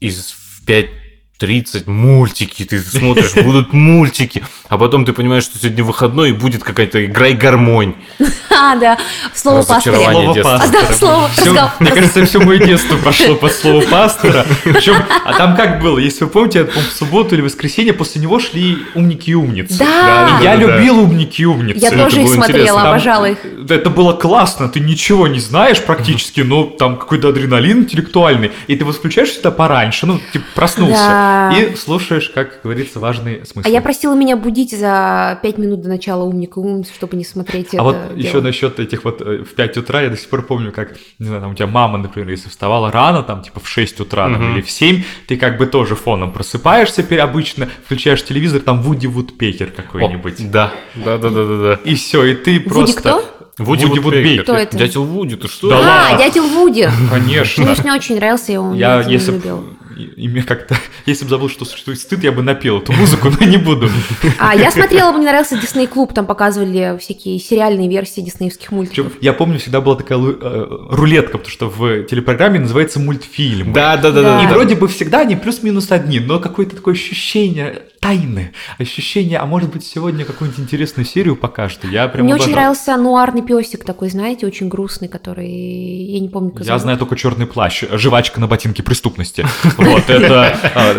из в 5 30 мультики, ты смотришь, будут мультики, а потом ты понимаешь, что сегодня выходной и будет какая-то игра и гармонь. А, да, слово пастора. Слово пастора. Да, слово, все, мне кажется, все мое детство пошло по слову пастора. Причем, а там как было, если вы помните, в субботу или воскресенье после него шли умники и умницы. Да. И я любил умники и умницы. Я тоже их смотрела, обожала их. Это было классно, ты ничего не знаешь практически, но там какой-то адреналин интеллектуальный, и ты вот включаешь это пораньше, ну, типа проснулся. И слушаешь, как говорится, важный смысл. А я просила меня будить за 5 минут до начала умника умниц, чтобы не смотреть а это вот дело. еще насчет этих вот э, в 5 утра, я до сих пор помню, как, не знаю, там у тебя мама, например, если вставала рано, там типа в 6 утра там, или в 7, ты как бы тоже фоном просыпаешься обычно, включаешь телевизор, там Вуди Вудпекер какой-нибудь. Да, да, да, да, да, да. И все, и ты Вуди просто... кто? Вуди, Вуди Вудпекер. Кто это? Дятел Вуди, ты что? Да а, ладно. дятел Вуди. Конечно. Мне очень нравился, я его Я, не если любила. И мне как-то, если бы забыл, что существует стыд, я бы напел эту музыку, но не буду. А я смотрела, мне нравился Дисней Клуб, там показывали всякие сериальные версии диснеевских мультиков. Я помню, всегда была такая э, рулетка, потому что в телепрограмме называется мультфильм. Да, да, да, да. Да. И вроде бы всегда они плюс-минус одни, но какое-то такое ощущение тайны, ощущение, а может быть сегодня какую-нибудь интересную серию покажет. и Я прям Мне очень нравился нуарный песик такой, знаете, очень грустный, который я не помню, как Я зовут. знаю только черный плащ, жвачка на ботинке преступности. Вот это, а,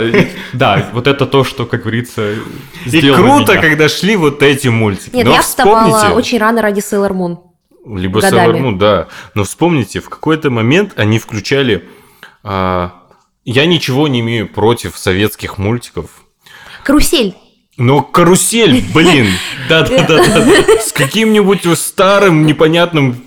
да, вот это то, что, как говорится, И круто, когда шли вот эти мультики. Нет, Но я вставала вспомните- очень рано ради Sailor Moon. Либо. Sailor Moon, да. Но вспомните, в какой-то момент они включали... а, я ничего не имею против советских мультиков. Карусель. Но карусель, блин, Да-да-да. с каким-нибудь старым, непонятным,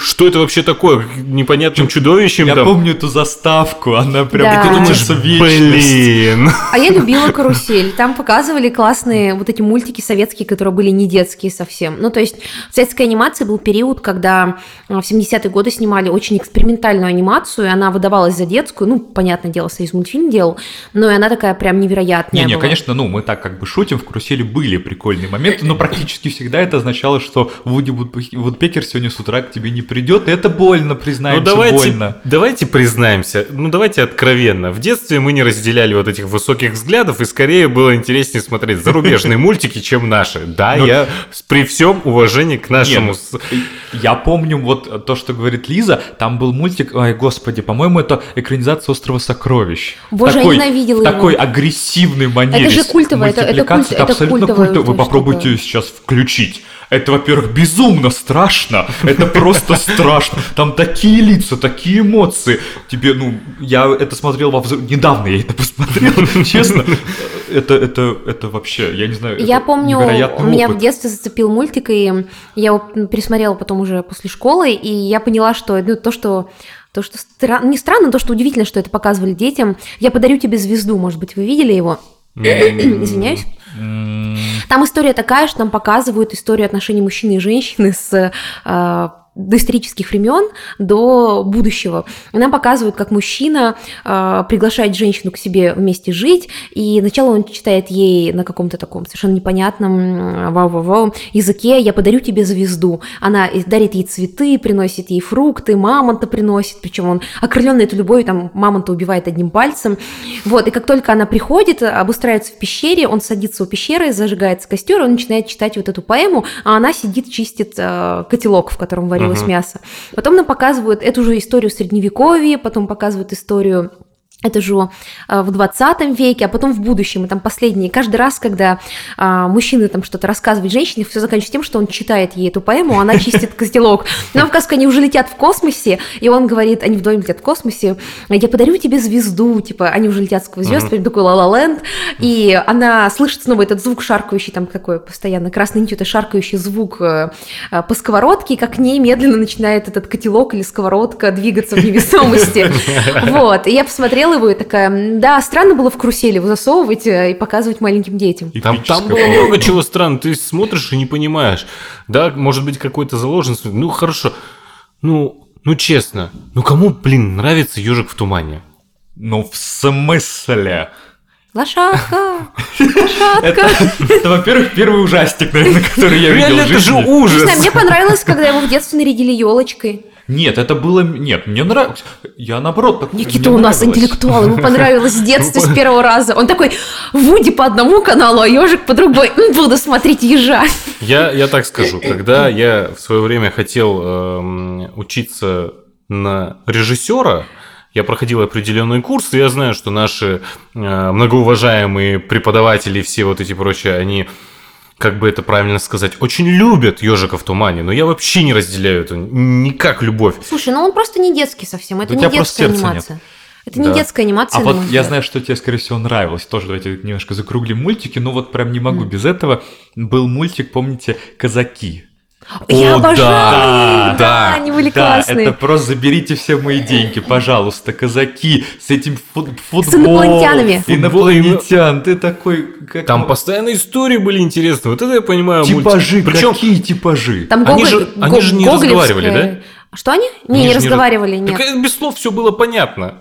что это вообще такое, непонятным чудовищем Я там. помню эту заставку, она прям Да. ты Ты думаешь, вечность. Блин. А я любила карусель. Там показывали классные вот эти мультики советские, которые были не детские совсем. Ну, то есть в советской анимации был период, когда э, в 70-е годы снимали очень экспериментальную анимацию, и она выдавалась за детскую. Ну, понятное дело, Союз мультфильм делал, но и она такая прям невероятная Не-не, была. конечно, ну, мы так как бы шутим, в карусели были прикольные моменты, но практически всегда это означало, что Вуди Вудпе- Вудпекер сегодня с утра к тебе не придет, и это больно, Ну признаемся, давайте, больно. давайте признаемся, ну давайте откровенно. В детстве мы не разделяли вот этих высоких взглядов, и скорее было интереснее смотреть зарубежные мультики, чем наши. Да, Ну- я при всем уважении к нашему... Я помню вот то, что говорит Лиза, там был мультик, ой, господи, по-моему, это экранизация «Острова сокровищ». Боже, я ненавидела его. такой агрессивной манере. Это же культовое, это- это мультипликацией. культ- это абсолютно культовая культовое. Вы попробуйте сейчас включить. Это, во-первых, безумно страшно. Это просто страшно. Там такие лица, такие эмоции. Тебе, ну, я это смотрел во взро- Недавно я это посмотрел, честно. Это, это, это вообще, я не знаю, Я помню, меня опыт. в детстве зацепил мультик, и я его пересмотрела потом уже после школы, и я поняла, что ну, то, что то, что стра- не странно, то, что удивительно, что это показывали детям. Я подарю тебе звезду, может быть, вы видели его? Извиняюсь. Там история такая, что там показывают историю отношений мужчины и женщины с э, доисторических времен до будущего. Она показывает, как мужчина э, приглашает женщину к себе вместе жить, и сначала он читает ей на каком-то таком совершенно непонятном вау-вау-вау языке «Я подарю тебе звезду». Она дарит ей цветы, приносит ей фрукты, мамонта приносит, причем он окрыленный этой любовью, там мамонта убивает одним пальцем. Вот, и как только она приходит, обустраивается в пещере, он садится у пещеры, зажигается костер, он начинает читать вот эту поэму, а она сидит, чистит э, котелок, в котором варилось uh-huh. мясо. Потом нам показывают эту же историю средневековья, потом показывают историю это же э, в 20 веке, а потом в будущем, и там последние. Каждый раз, когда а, мужчина там что-то рассказывает женщине, все заканчивается тем, что он читает ей эту поэму, а она чистит костелок. Но в сказке они уже летят в космосе, и он говорит, они вдвоем летят в космосе, я подарю тебе звезду, типа, они уже летят сквозь звезд, uh-huh. такой ла-ла-ленд, и она слышит снова этот звук шаркающий, там такой постоянно красный нитью, это шаркающий звук э, э, по сковородке, и как к ней медленно начинает этот котелок или сковородка двигаться в невесомости. Вот, и я посмотрела его и такая, да, странно было в карусель его засовывать э, и показывать маленьким детям. Там, там было много чего странного. Ты смотришь и не понимаешь. Да, может быть, какой-то заложен. Ну, хорошо. Ну, ну честно. Ну, кому, блин, нравится ежик в тумане? Ну, в смысле? Лошадка! Лошадка! Это, во-первых, первый ужастик, наверное, который я видел жизни. это же ужас! Мне понравилось, когда его в детстве нарядили елочкой. Нет, это было... Нет, мне нравилось. Я наоборот... Так... Никита у нас интеллектуал, ему понравилось с детства, с первого раза. Он такой, Вуди по одному каналу, а ежик по другой. Буду смотреть ежа. Я, я так скажу, когда я в свое время хотел э, учиться на режиссера, я проходил определенный курс, и я знаю, что наши э, многоуважаемые преподаватели и все вот эти прочие, они как бы это правильно сказать, очень любят ежика в тумане, но я вообще не разделяю это, не как любовь. Слушай, ну он просто не детский совсем, это да не детская анимация. Нет. Это да. не детская анимация. А вот я знаю, что тебе, скорее всего, нравилось. Тоже давайте немножко закруглим мультики. Но вот прям не могу mm. без этого. Был мультик, помните, «Казаки». Я О, обожаю! Да, да, они были да, классные. Это просто заберите все мои деньги, пожалуйста, казаки с этим фут футболом. С инопланетянами. Инопланетян, ты такой... Как... Там постоянно истории были интересные, вот это я понимаю. Типажи, мультик. Причем... какие типажи? Там они, же, они же не разговаривали, да? Что они? Не, они не разговаривали, не... нет. Так без слов все было понятно.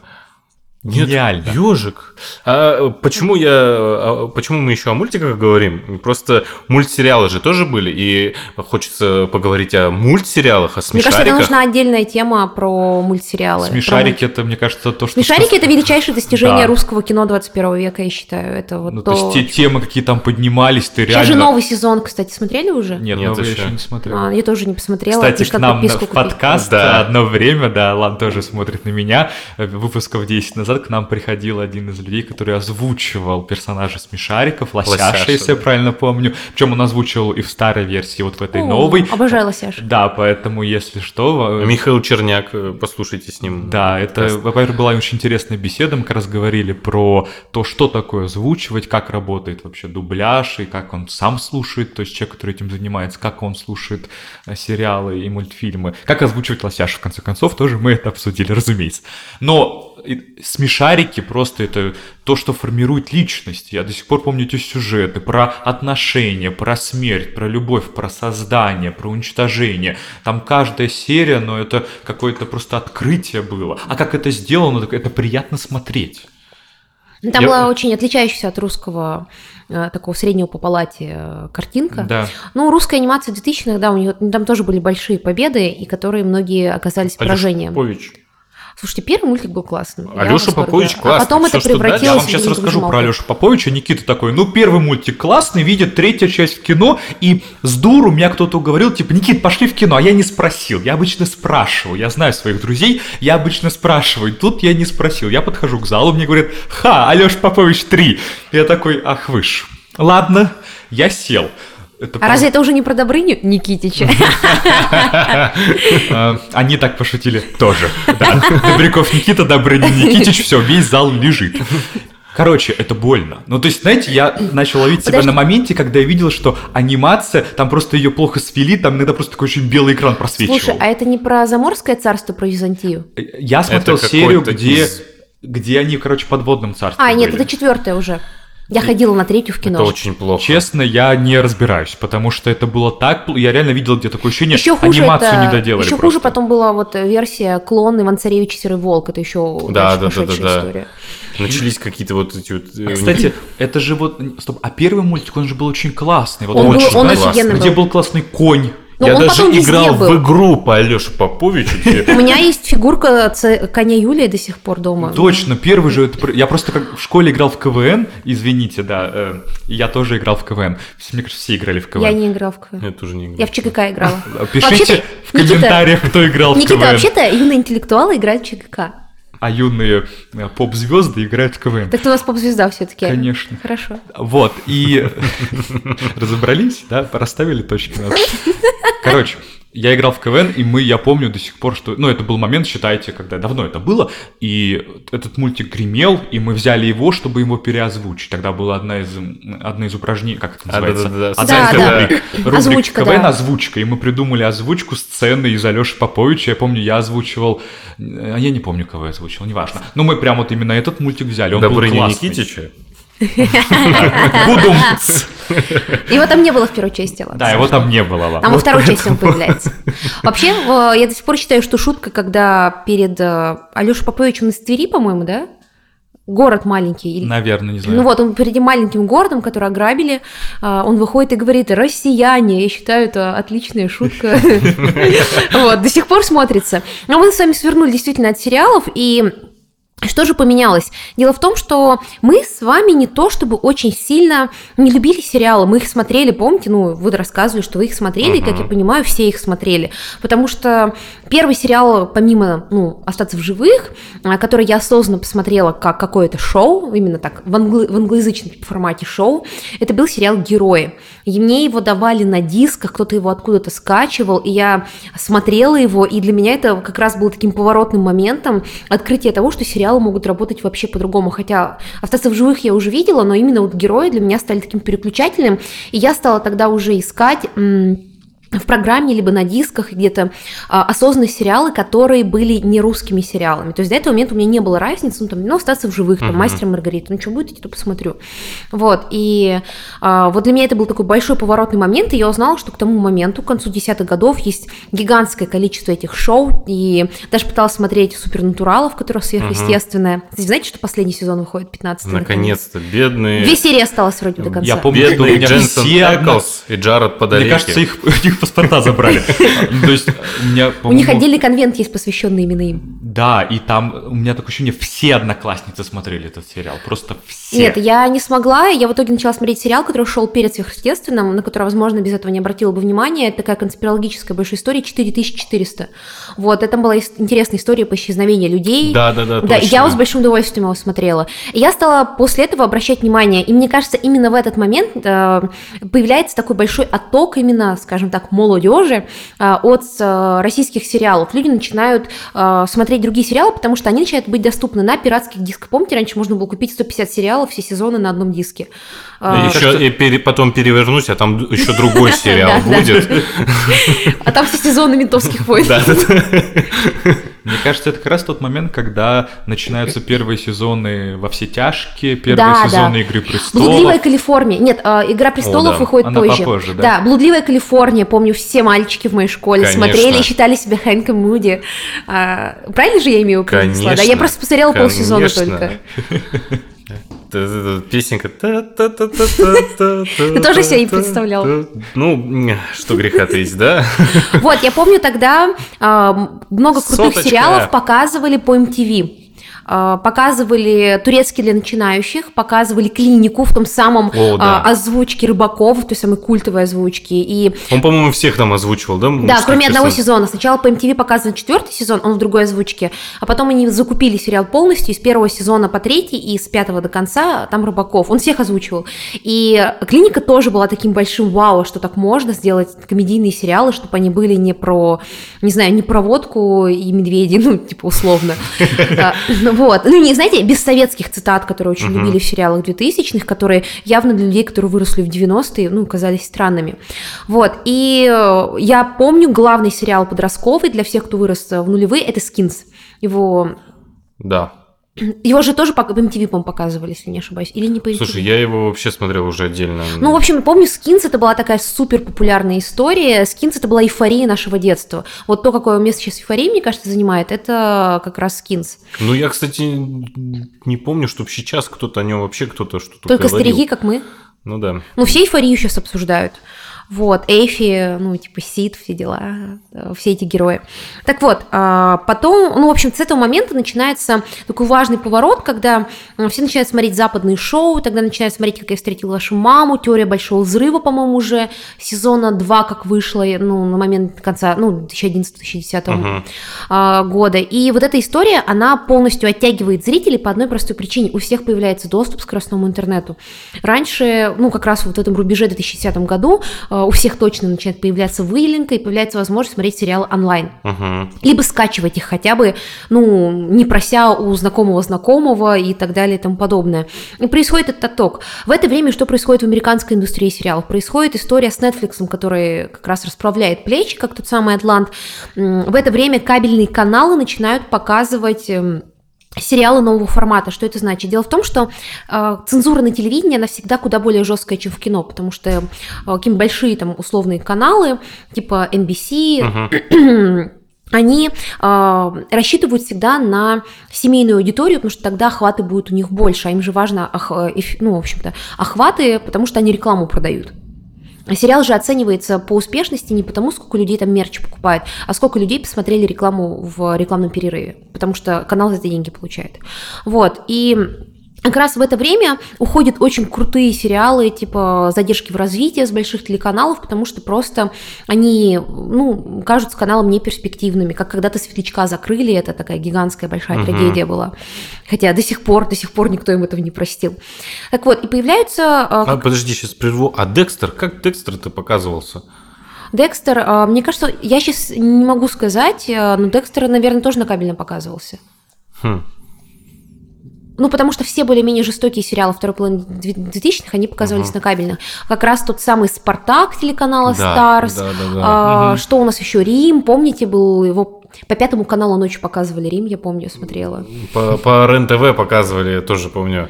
Гениально. Нет, ежик. А почему я, а почему мы еще о мультиках говорим? Просто мультсериалы же тоже были, и хочется поговорить о мультсериалах, о смешариках. Мне кажется, нужна отдельная тема про мультсериалы. Смешарики про... это, мне кажется, то, что... Смешарики это величайшее достижение да. русского кино 21 века, я считаю. Это вот ну, то... то есть те темы, какие там поднимались, ты реально... Сейчас же новый сезон, кстати, смотрели уже? Нет, Нет новый я еще не смотрел. А, я тоже не посмотрела. Кстати, к нам в подкаст да. одно время, да, Лан тоже смотрит на меня, выпусков 10 назад к нам приходил один из людей, который озвучивал персонажа Смешариков, Лосяша, Лосяша если да. я правильно помню. Причем он озвучивал и в старой версии, вот в этой О, новой. Обожаю Лосяша. Да, поэтому, если что... Михаил Черняк, э, послушайте с ним. Да, это, во-первых, была очень интересная беседа, мы как раз говорили про то, что такое озвучивать, как работает вообще дубляж, и как он сам слушает, то есть человек, который этим занимается, как он слушает э, сериалы и мультфильмы, как озвучивать Лосяша, в конце концов, тоже мы это обсудили, разумеется. Но смешарики просто это то, что формирует личность. Я до сих пор помню эти сюжеты про отношения, про смерть, про любовь, про создание, про уничтожение. Там каждая серия, но это какое-то просто открытие было. А как это сделано, это приятно смотреть. Ну, там Я... была очень отличающаяся от русского э, такого среднего по палате э, картинка. Да. Ну, русская анимация 2000-х, да, у нее там тоже были большие победы, и которые многие оказались Алеш поражением. Попович. Слушайте, первый мультик был классный. Алеша Попович классный. А потом Все, это превратилось Я вам сейчас расскажу про Алешу Поповича. Никита такой, ну, первый мультик классный, видит третья часть в кино, и с дуру меня кто-то уговорил, типа, Никит, пошли в кино, а я не спросил. Я обычно спрашиваю, я знаю своих друзей, я обычно спрашиваю. Тут я не спросил. Я подхожу к залу, мне говорят, ха, Алеша Попович 3. Я такой, ах вы ж. Ладно, я сел. Это а прям... разве это уже не про Добрыню Никитича? А, они так пошутили тоже. Добряков Никита, Добрыня Никитич, все, весь зал лежит. Короче, это больно. Ну, то есть, знаете, я начал ловить себя на моменте, когда я видел, что анимация, там просто ее плохо свели, там иногда просто такой очень белый экран просвечивал. Слушай, а это не про Заморское царство, про Византию? Я смотрел серию, где, где они, короче, под водным царством А, нет, это четвертая уже. Я ходила на третью в кино. Это очень плохо. Честно, я не разбираюсь, потому что это было так... Я реально видел где такое ощущение, еще хуже анимацию это, не доделали Еще просто. хуже потом была вот версия клон Иван Царевич и Серый Волк. Это еще Да, да, да, да, да. история. Начались какие-то вот эти вот... э, Кстати, это же вот... Стоп, а первый мультик, он же был очень классный. Вот Он, был, Очень он классный. Где был. был классный конь. Но Я он даже играл в игру по Алёше Поповичу. У меня есть фигурка коня Юлия до сих пор дома. Точно, первый же... Я просто как в школе играл в КВН, извините, да, э, и я тоже играл в КВН. Все- Мне кажется, все играли в КВН. Я не играла в КВН. Я тоже не играл. Я в ЧГК играла. Пишите в Никита- комментариях, кто играл в Никита, КВН. вообще-то юные интеллектуалы играют в ЧГК. А юные э, поп-звезды играют в КВН. Так ты у нас поп-звезда все-таки. Конечно. Хорошо. Вот, и разобрались, да, расставили точки над «и». Короче, я играл в КВН, и мы, я помню до сих пор, что... Ну, это был момент, считайте, когда давно это было, и этот мультик гремел, и мы взяли его, чтобы его переозвучить. Тогда была одна из, одна из упражнений, как это А, называется? да-да-да, Одна из Да, да. рубрик. Рубрик Озвучка, КВН да. озвучка, и мы придумали озвучку сцены из Алёши Поповича. Я помню, я озвучивал... э, Я не помню, кого я озвучивал, неважно. Но мы прям вот именно этот мультик взяли, он был Добрыня классный. Никитича. Будум. Его там не было в первой части, ладно. Да, его там не было. ладно. Там во второй части он появляется. Вообще, э, я до сих пор считаю, что шутка, когда перед Алешей Поповичем из Твери, по-моему, да? Город маленький. Наверное, не знаю. Ну вот, он перед этим маленьким городом, который ограбили, а, он выходит и говорит «Россияне». Я считаю, это отличная шутка. Вот, до сих пор смотрится. Но мы с вами свернули действительно от сериалов, и что же поменялось? Дело в том, что мы с вами не то чтобы очень сильно не любили сериалы, мы их смотрели, помните, ну, вы рассказывали, что вы их смотрели, и, как я понимаю, все их смотрели, потому что первый сериал, помимо, ну, «Остаться в живых», а, который я осознанно посмотрела как какое-то шоу, именно так, в, англи- в англоязычном формате шоу, это был сериал «Герои», и мне его давали на дисках, кто-то его откуда-то скачивал, и я смотрела его, и для меня это как раз было таким поворотным моментом открытия того, что сериалы могут работать вообще по-другому. Хотя «Остаться в живых» я уже видела, но именно вот герои для меня стали таким переключателем, и я стала тогда уже искать... в программе, либо на дисках, где-то а, осознанные сериалы, которые были не русскими сериалами. То есть до этого момента у меня не было разницы, ну, там, ну, остаться в живых, там, мастер и Маргарита, ну, что будет, я то посмотрю. Вот, и а, вот для меня это был такой большой поворотный момент, и я узнала, что к тому моменту, к концу десятых годов, есть гигантское количество этих шоу, и даже пыталась смотреть Супернатуралов, которое сверхъестественное. Кстати, знаете, что последний сезон выходит, 15 Наконец-то, бедные... Две серии осталось вроде до конца. Я помню, что у Бедные меня Дженсен Эклс и Джаред Падалеки. Мне кажется, их, паспорта забрали. Ну, То есть у меня, У них отдельный конвент есть, посвященный именно им. Да, и там у меня такое ощущение, все одноклассницы смотрели этот сериал. Просто все. Нет, я не смогла. Я в итоге начала смотреть сериал, который шел перед сверхъестественным, на который, возможно, без этого не обратила бы внимания. Это такая конспирологическая большая история 4400. Вот, это была интересная история по исчезновению людей. Да, да, да, Да, и точно. я с большим удовольствием его смотрела. И я стала после этого обращать внимание. И мне кажется, именно в этот момент э, появляется такой большой отток именно, скажем так, молодежи э, от э, российских сериалов. Люди начинают э, смотреть другие сериалы, потому что они начинают быть доступны на пиратских дисках. Помните, раньше можно было купить 150 сериалов, все сезоны на одном диске. Да, Э, еще и пере- потом перевернусь, а там еще другой сериал будет. А там все сезоны ментовских войн. Мне кажется, это как раз тот момент, когда начинаются первые сезоны во все тяжкие, первые Да, сезоны да. Игры престолов. Блудливая Калифорния. Нет, э, Игра престолов да. выходит Она позже. попозже, да? Да, Блудливая Калифорния. Помню, все мальчики в моей школе Конечно. смотрели и считали себя Хэнком Муди. А, правильно же я имею произнесла? Да, я просто посмотрела полсезона конечно. только. Песенка. Ты тоже себя не представлял? Ну, что греха таить, да? Вот, я помню тогда а, много крутых сериалов показывали по MTV. А, Показывали турецкий для начинающих, показывали клинику в том самом О, да. а, озвучке рыбаков, той самой культовой озвучке. И Он, по-моему, всех там озвучивал, да? Да, кроме одного сезона. Сначала по MTV показывали четвертый сезон, он в другой озвучке, а потом они закупили сериал полностью, из первого сезона по третий и с пятого до конца, там Рыбаков. Он всех озвучивал. И «Клиника» тоже была таким большим вау, что так можно сделать комедийные сериалы, чтобы они были не про, не знаю, не про водку и медведей, ну, типа условно. Вот. Ну, не, знаете, без советских цитат, которые очень любили в сериалах 2000-х, которые явно для людей, которые выросли в 90-е, ну, казались странными. Вот. И э, я помню главный сериал подростковый для всех, кто вырос в нулевые, это «Skins». Его Да. Его же тоже по MTV, по показывали, если не ошибаюсь. Или не по MTV? Слушай, я его вообще смотрел уже отдельно. Ну, в общем, помню, Skins это была такая супер популярная история. Skins это была эйфория нашего детства. Вот то, какое место сейчас эйфория, мне кажется, занимает, это как раз Skins. Ну, я, кстати, не помню, чтобы сейчас кто-то о нем вообще кто-то что-то Только говорил. старики, как мы. Ну да. Ну, все эйфорию сейчас обсуждают. Вот, Эйфи, ну, типа Сид, все дела, э, все эти герои. Так вот, а, потом, ну, в общем, с этого момента начинается такой важный поворот, когда все начинают смотреть западные шоу, тогда начинают смотреть, как я встретила вашу маму, теория большого взрыва, по-моему, уже сезона 2, как вышло, ну, на момент конца, ну, 2011-2010 uh-huh. года. И вот эта история, она полностью оттягивает зрителей по одной простой причине. У всех появляется доступ к скоростному интернету. Раньше, ну, как раз вот в этом рубеже 2010 году у всех точно начинает появляться выделенка и появляется возможность смотреть сериалы онлайн. Uh-huh. Либо скачивать их хотя бы, ну, не прося у знакомого знакомого и так далее и тому подобное. И происходит этот отток. В это время что происходит в американской индустрии сериалов? Происходит история с Netflix, который как раз расправляет плечи, как тот самый Атлант. В это время кабельные каналы начинают показывать эм, сериалы нового формата. Что это значит? Дело в том, что э, цензура на телевидении, она всегда куда более жесткая, чем в кино, потому что э, какие большие там условные каналы, типа NBC, uh-huh. они э, рассчитывают всегда на семейную аудиторию, потому что тогда охваты будут у них больше, а им же важно, ох, ну, в общем-то, охваты, потому что они рекламу продают. Сериал же оценивается по успешности не потому, сколько людей там мерч покупает, а сколько людей посмотрели рекламу в рекламном перерыве, потому что канал за это деньги получает. Вот, и как раз в это время уходят очень крутые сериалы, типа «Задержки в развитии» с больших телеканалов, потому что просто они, ну, кажутся каналом неперспективными, как когда-то «Светлячка» закрыли, это такая гигантская большая угу. трагедия была. Хотя до сих пор, до сих пор никто им этого не простил. Так вот, и появляются... А, как... подожди, сейчас прерву. А Декстер? Как Декстер-то показывался? Декстер, мне кажется, я сейчас не могу сказать, но Декстер, наверное, тоже на кабельном показывался. Хм. Ну, потому что все более-менее жестокие сериалы второй половины 2000-х, они показывались uh-huh. на кабельных. Как раз тот самый «Спартак» телеканала да, Старс. Да, да, да. А, uh-huh. Что у нас еще? «Рим», помните, был его... По пятому каналу ночью показывали «Рим», я помню, смотрела. По, по РЕН-ТВ показывали, тоже помню.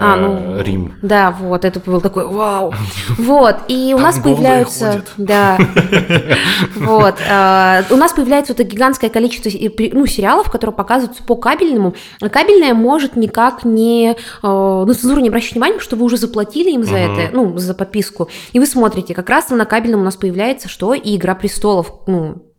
А, ну, Рим. Да, вот, это был такой вау. Вот, и у Там нас появляются... Да. Вот. э, У нас появляется вот это гигантское количество ну, сериалов, которые показываются по кабельному. А Кабельное может никак не... э, На цензуру не обращать внимания, потому что вы уже заплатили им за это, ну, за подписку. И вы смотрите, как раз на кабельном у нас появляется что? И «Игра престолов», ну,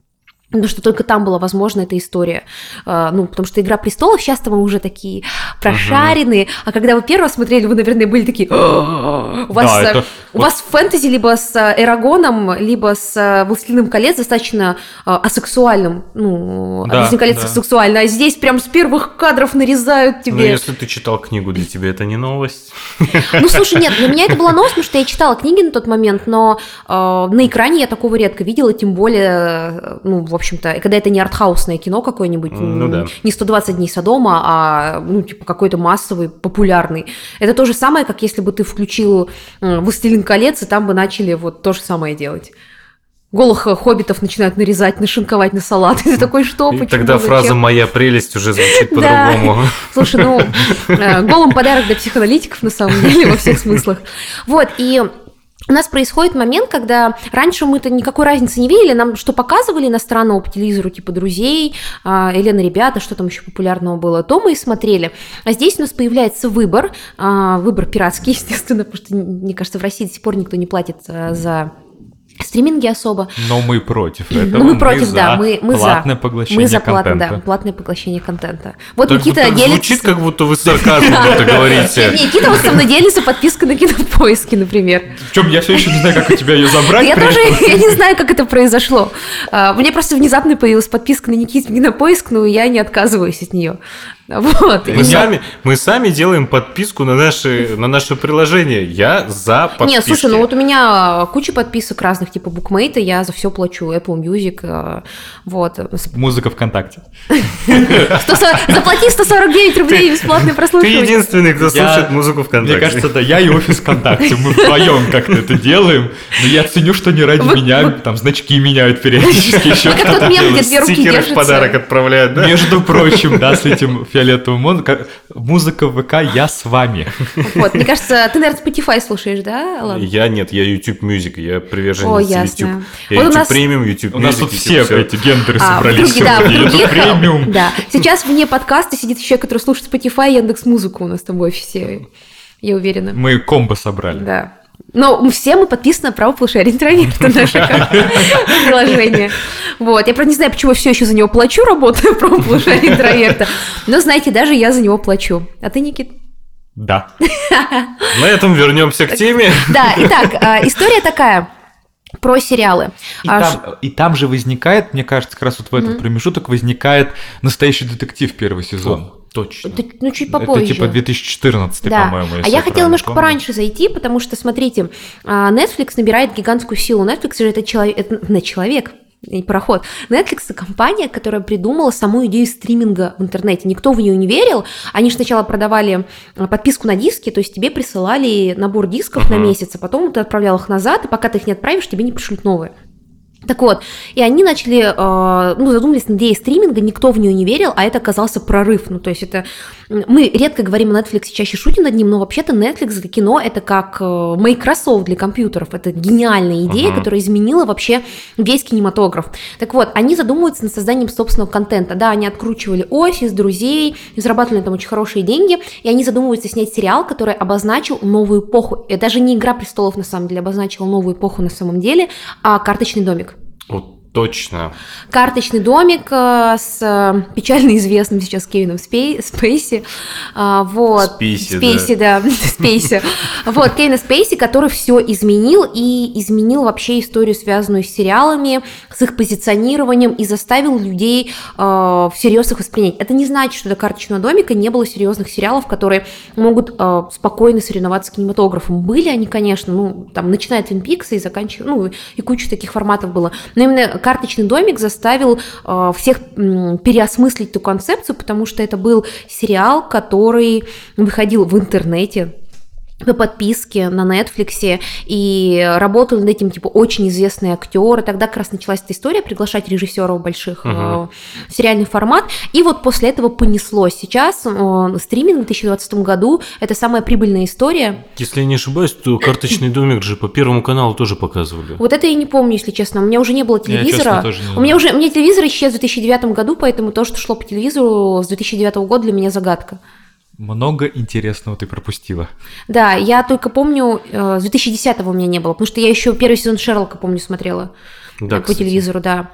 Потому что только там была возможна эта история. А, ну, потому что «Игра престолов» часто мы уже такие прошаренные, uh-huh. а когда вы первого смотрели, вы, наверное, были такие... У вас, да, это... у вот... вас фэнтези либо с Эрагоном, либо с «Властелином колец» достаточно асексуальным. Ну, да, «Властелин колец» да. сексуально, а здесь прям с первых кадров нарезают тебе... Ну, если ты читал книгу, для тебя это не новость. Ну, слушай, нет, для меня это была новость, потому что я читала книги на тот момент, но э, на экране я такого редко видела, тем более, ну, в общем-то, когда это не артхаусное кино какое-нибудь, ну, да. не 120 дней Содома, а, ну, типа, какой-то массовый, популярный. Это то же самое, как если бы ты включил «Властелин колец», и там бы начали вот то же самое делать голых хоббитов начинают нарезать, нашинковать на салат. И ты такой, что, И почему, тогда зачем? фраза «моя прелесть» уже звучит по-другому. Слушай, ну, э, голым подарок для психоаналитиков, на самом деле, во всех смыслах. Вот, и у нас происходит момент, когда раньше мы-то никакой разницы не видели, нам что показывали иностранного по телевизору, типа «Друзей», а, «Елена, ребята», что там еще популярного было, то мы и смотрели. А здесь у нас появляется выбор, а, выбор пиратский, естественно, потому что, мне кажется, в России до сих пор никто не платит а, за стриминги особо. Но мы против этого. Ну, мы против, мы да, мы, мы платное за. поглощение Мы за платное, контента. да, платное поглощение контента. Вот Так, Никита так делится... звучит, как будто вы с сарказмом это говорите. Никита вот со мной делится подпиской на кинопоиски, например. В чем я все еще не знаю, как у тебя ее забрать. Я тоже я не знаю, как это произошло. А, Мне просто внезапно появилась подписка на Никитин кинопоиск, но я не отказываюсь от нее. Вот. Мы И- сами, мы сами делаем подписку на наши, на наше приложение. Я за подписки. Нет, слушай, ну вот у меня куча подписок разных, типа букмейта, я за все плачу, Apple Music, э, вот. Музыка ВКонтакте. 140 Заплати 149 рублей бесплатное Ты прослушивание. единственный, кто слушает музыку ВКонтакте. Мне кажется, да, я и офис ВКонтакте. Мы вдвоем как-то это делаем. Но я ценю, что не ради меня, там значки меняют периодически еще как тот мем, где две руки Стикеры в держатся. подарок отправляют, да? Между прочим, да, с этим фиолетовую музыку. Музыка ВК, я с вами. Вот, мне кажется, ты, наверное, Spotify слушаешь, да, Ладно? Я нет, я YouTube Music, я приверженец О, ясно. YouTube. Я вот YouTube нас... Premium, YouTube Music. У нас тут все эти гендеры а, собрались. Друг, да, YouTube Premium. Да, сейчас вне подкаста сидит человек, который слушает Spotify и Яндекс Музыку у нас там в офисе, я уверена. Мы комбо собрали. Да. Но все мы подписаны на правополушарие интроверта наше приложение. Вот. Я, правда, не знаю, почему я все еще за него плачу, работаю в правополушарие интроверта. Но, знаете, даже я за него плачу. А ты, Никит? Да. На этом вернемся к теме. Да, итак, а, история такая про сериалы. И, а там, ш... и там же возникает, мне кажется, как раз вот в этот mm-hmm. промежуток возникает настоящий детектив первый сезон. Точно. Это, ну, чуть попозже. Это типа 2014, да. по-моему. А я хотела немножко помню. пораньше зайти, потому что, смотрите, а, Netflix набирает гигантскую силу. Netflix же это человек, это, на человек, не пароход. Netflix – это компания, которая придумала саму идею стриминга в интернете. Никто в нее не верил. Они же сначала продавали а, подписку на диски, то есть тебе присылали набор дисков uh-huh. на месяц, а потом ты отправлял их назад, и пока ты их не отправишь, тебе не пришлют новые. Так вот, и они начали, э, ну, задумались над идеей стриминга, никто в нее не верил, а это оказался прорыв. Ну, то есть это... Мы редко говорим о Netflix, чаще шутим над ним, но вообще-то Netflix это кино, это как э, Microsoft для компьютеров. Это гениальная идея, uh-huh. которая изменила вообще весь кинематограф. Так вот, они задумываются над созданием собственного контента. Да, они откручивали офис, друзей, зарабатывали там очень хорошие деньги, и они задумываются снять сериал, который обозначил новую эпоху. И даже не «Игра престолов» на самом деле обозначила новую эпоху на самом деле, а «Карточный домик». Вот Точно. Карточный домик э, с э, печально известным сейчас Кевином Спей, Спейси. А, вот. Спейси, Спейси да. да. Спейси. Вот, Кевина Спейси, который все изменил и изменил вообще историю, связанную с сериалами, с их позиционированием и заставил людей э, всерьез их воспринять. Это не значит, что до карточного домика не было серьезных сериалов, которые могут э, спокойно соревноваться с кинематографом. Были они, конечно, ну, там, начиная от Twin Peaks и заканчивая, ну, и куча таких форматов было. Но именно карточный домик заставил э, всех э, переосмыслить эту концепцию, потому что это был сериал, который выходил в интернете по подписке на Netflix, и работали над этим, типа, очень известные актеры. Тогда как раз началась эта история приглашать режиссеров больших uh-huh. э, сериальный формат. И вот после этого понеслось. Сейчас э, стриминг в 2020 году – это самая прибыльная история. Если я не ошибаюсь, то «Карточный домик» же по Первому каналу тоже показывали. Вот это я не помню, если честно. У меня уже не было телевизора. Я, честно, у меня уже у меня телевизор исчез в 2009 году, поэтому то, что шло по телевизору с 2009 года, для меня загадка. Много интересного ты пропустила. Да, я только помню, э, с 2010-го у меня не было, потому что я еще первый сезон Шерлока, помню, смотрела да, по кстати. телевизору, да.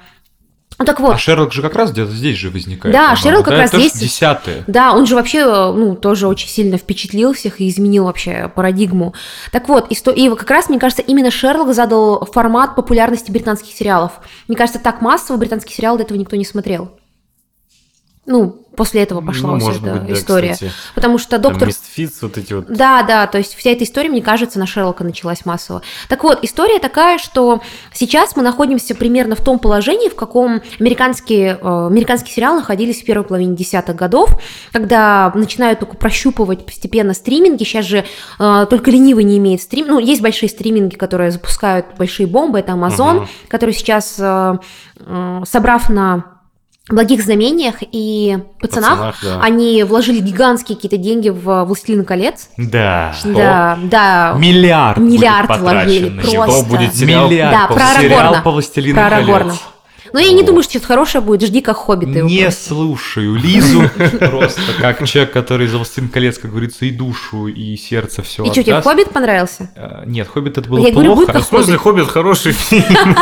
Ну так вот. А Шерлок же как раз где-то здесь же возникает. Да, Шерлок как да, раз здесь. Десятые. Да, он же вообще, ну, тоже очень сильно впечатлил всех и изменил вообще парадигму. Так вот, и, и как раз, мне кажется, именно Шерлок задал формат популярности британских сериалов. Мне кажется, так массово британский сериал до этого никто не смотрел. Ну, после этого пошла ну, вся эта быть, история. кстати. Потому что доктор... Мистфитс, вот эти вот... Да, да, то есть вся эта история, мне кажется, на Шерлока началась массово. Так вот, история такая, что сейчас мы находимся примерно в том положении, в каком американские, э, американские сериалы находились в первой половине десятых годов, когда начинают только прощупывать постепенно стриминги. Сейчас же э, только ленивый не имеет стрим... Ну, есть большие стриминги, которые запускают большие бомбы, это Amazon, uh-huh. который сейчас, э, э, собрав на благих знамениях и пацанах, пацанах да. они вложили гигантские какие-то деньги в «Властелин колец». Да. Да, да. Миллиард Миллиард вложили. Просто. будет сериал? Миллиард. Да, про Арагорна. по «Властелину про Арагорна. Колец». Но я не думаю, что что-то хорошее будет. Жди, как хоббиты. Не слушаю Лизу. Просто как человек, который за «Властелин колец», как говорится, и душу, и сердце все И что, тебе «Хоббит» понравился? Э, нет, «Хоббит» это было я плохо. Говорю, в смысле «Хоббит» хороший фильм?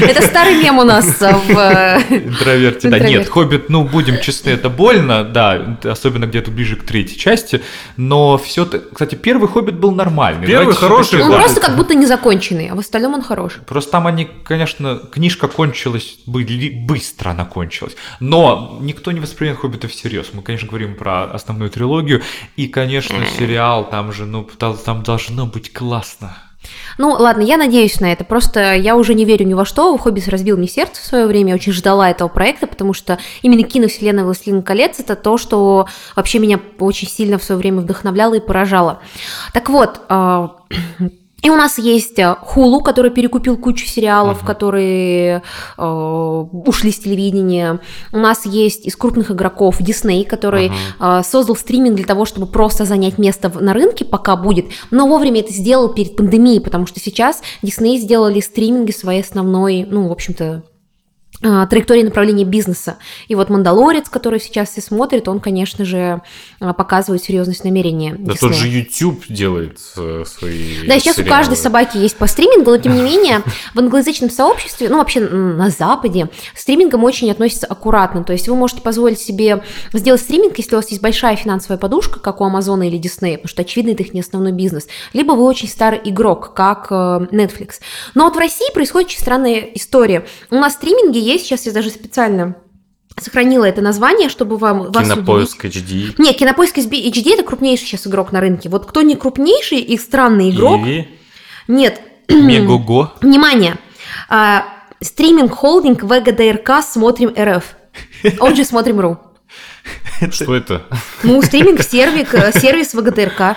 Это старый мем у нас в э, Интроверте. Да, нет, «Хоббит», ну, будем честны, это больно, да, особенно где-то ближе к третьей части, но все кстати, первый «Хоббит» был нормальный. Первый хороший. Он просто как будто незаконченный, а в остальном он хороший. Просто там они, конечно, книжка кончилась кончилось, быстро она кончилась. Но никто не воспринимает Хоббита всерьез. Мы, конечно, говорим про основную трилогию. И, конечно, сериал, там же, ну, там должно быть классно. Ну, ладно, я надеюсь на это. Просто я уже не верю ни во что. Хоббис разбил мне сердце в свое время. Я очень ждала этого проекта, потому что именно киновселенная «Властелин колец» — это то, что вообще меня очень сильно в свое время вдохновляло и поражало. Так вот, а, И у нас есть Хулу, который перекупил кучу сериалов, uh-huh. которые э, ушли с телевидения. У нас есть из крупных игроков Disney, который uh-huh. э, создал стриминг для того, чтобы просто занять место на рынке, пока будет. Но вовремя это сделал перед пандемией, потому что сейчас Disney сделали стриминги своей основной, ну, в общем-то, траектории направления бизнеса. И вот «Мандалорец», который сейчас все смотрят, он, конечно же, а, показывает серьезность намерения. Да Disney. тот же YouTube делает э, свои Да, сейчас сериалы. у каждой собаки есть по стримингу, но тем не менее в англоязычном сообществе, ну вообще на Западе, стримингом очень относятся аккуратно. То есть вы можете позволить себе сделать стриминг, если у вас есть большая финансовая подушка, как у Амазона или Disney, потому что, очевидно, это их не основной бизнес. Либо вы очень старый игрок, как э, Netflix. Но вот в России происходит очень странная история. У нас стриминги есть, сейчас я даже специально сохранила это название, чтобы вам вас Кинопоиск HD. Нет, Кинопоиск HD это крупнейший сейчас игрок на рынке. Вот кто не крупнейший и странный игрок? Иви? Нет. Мегого. Внимание. А, стриминг холдинг ВГДРК Смотрим РФ. Он же Смотрим РУ. Что это? Ну, стриминг сервик, э, сервис ВГДРК.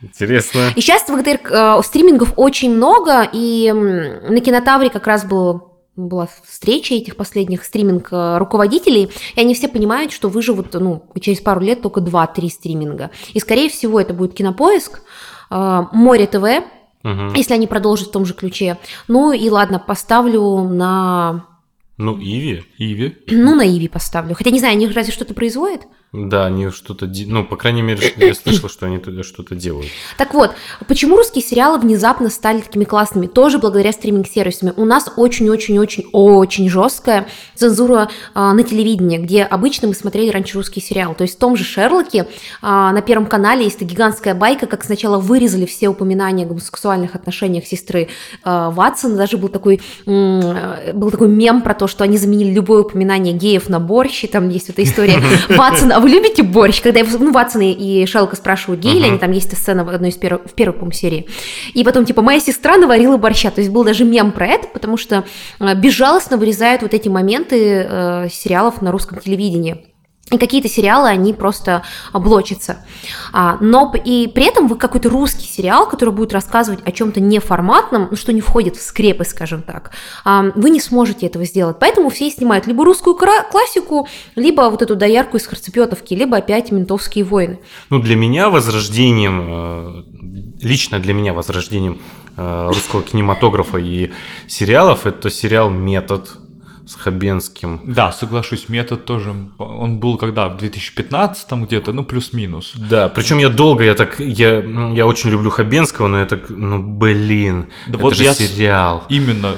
Интересно. И сейчас ВГДРК э, стримингов очень много, и на Кинотавре как раз был была встреча этих последних стриминг э, руководителей, и они все понимают, что выживут ну, через пару лет только 2-3 стриминга. И, скорее всего, это будет Кинопоиск, э, Море ТВ, угу. если они продолжат в том же ключе. Ну и ладно, поставлю на... Ну, Иви. Иви. Ну, на Иви поставлю. Хотя не знаю, они разве что-то производят? Да, они что-то, ну, по крайней мере, я слышал, что они туда что-то делают. Так вот, почему русские сериалы внезапно стали такими классными? Тоже благодаря стриминг-сервисам. У нас очень-очень-очень-очень жесткая цензура а, на телевидении, где обычно мы смотрели раньше русские сериалы. То есть в том же Шерлоке а, на Первом канале есть гигантская байка, как сначала вырезали все упоминания о гомосексуальных отношениях сестры а, Ватсона. Даже был такой, был такой мем про то, что они заменили любое упоминание геев на борщ, и там есть эта история Ватсона вы любите борщ? Когда его, ну, Ватсон и Шелка спрашивают, гей uh-huh. они, там есть сцена в одной из первых, в первой, по серии. И потом, типа, моя сестра наварила борща. То есть был даже мем про это, потому что э, безжалостно вырезают вот эти моменты э, сериалов на русском телевидении. И какие-то сериалы, они просто блочатся. А, но и при этом вы какой-то русский сериал, который будет рассказывать о чем-то неформатном, ну, что не входит в скрепы, скажем так, а, вы не сможете этого сделать. Поэтому все снимают либо русскую классику, либо вот эту доярку из Харцепетовки, либо опять ментовские войны. Ну, для меня возрождением, э, лично для меня возрождением э, русского кинематографа и сериалов, это сериал «Метод», с Хабенским. Да, соглашусь, метод тоже, он был когда, в 2015 где-то, ну, плюс-минус. Да, причем я долго, я так, я, я очень люблю Хабенского, но я так, ну, блин, да это вот же я сериал. Именно,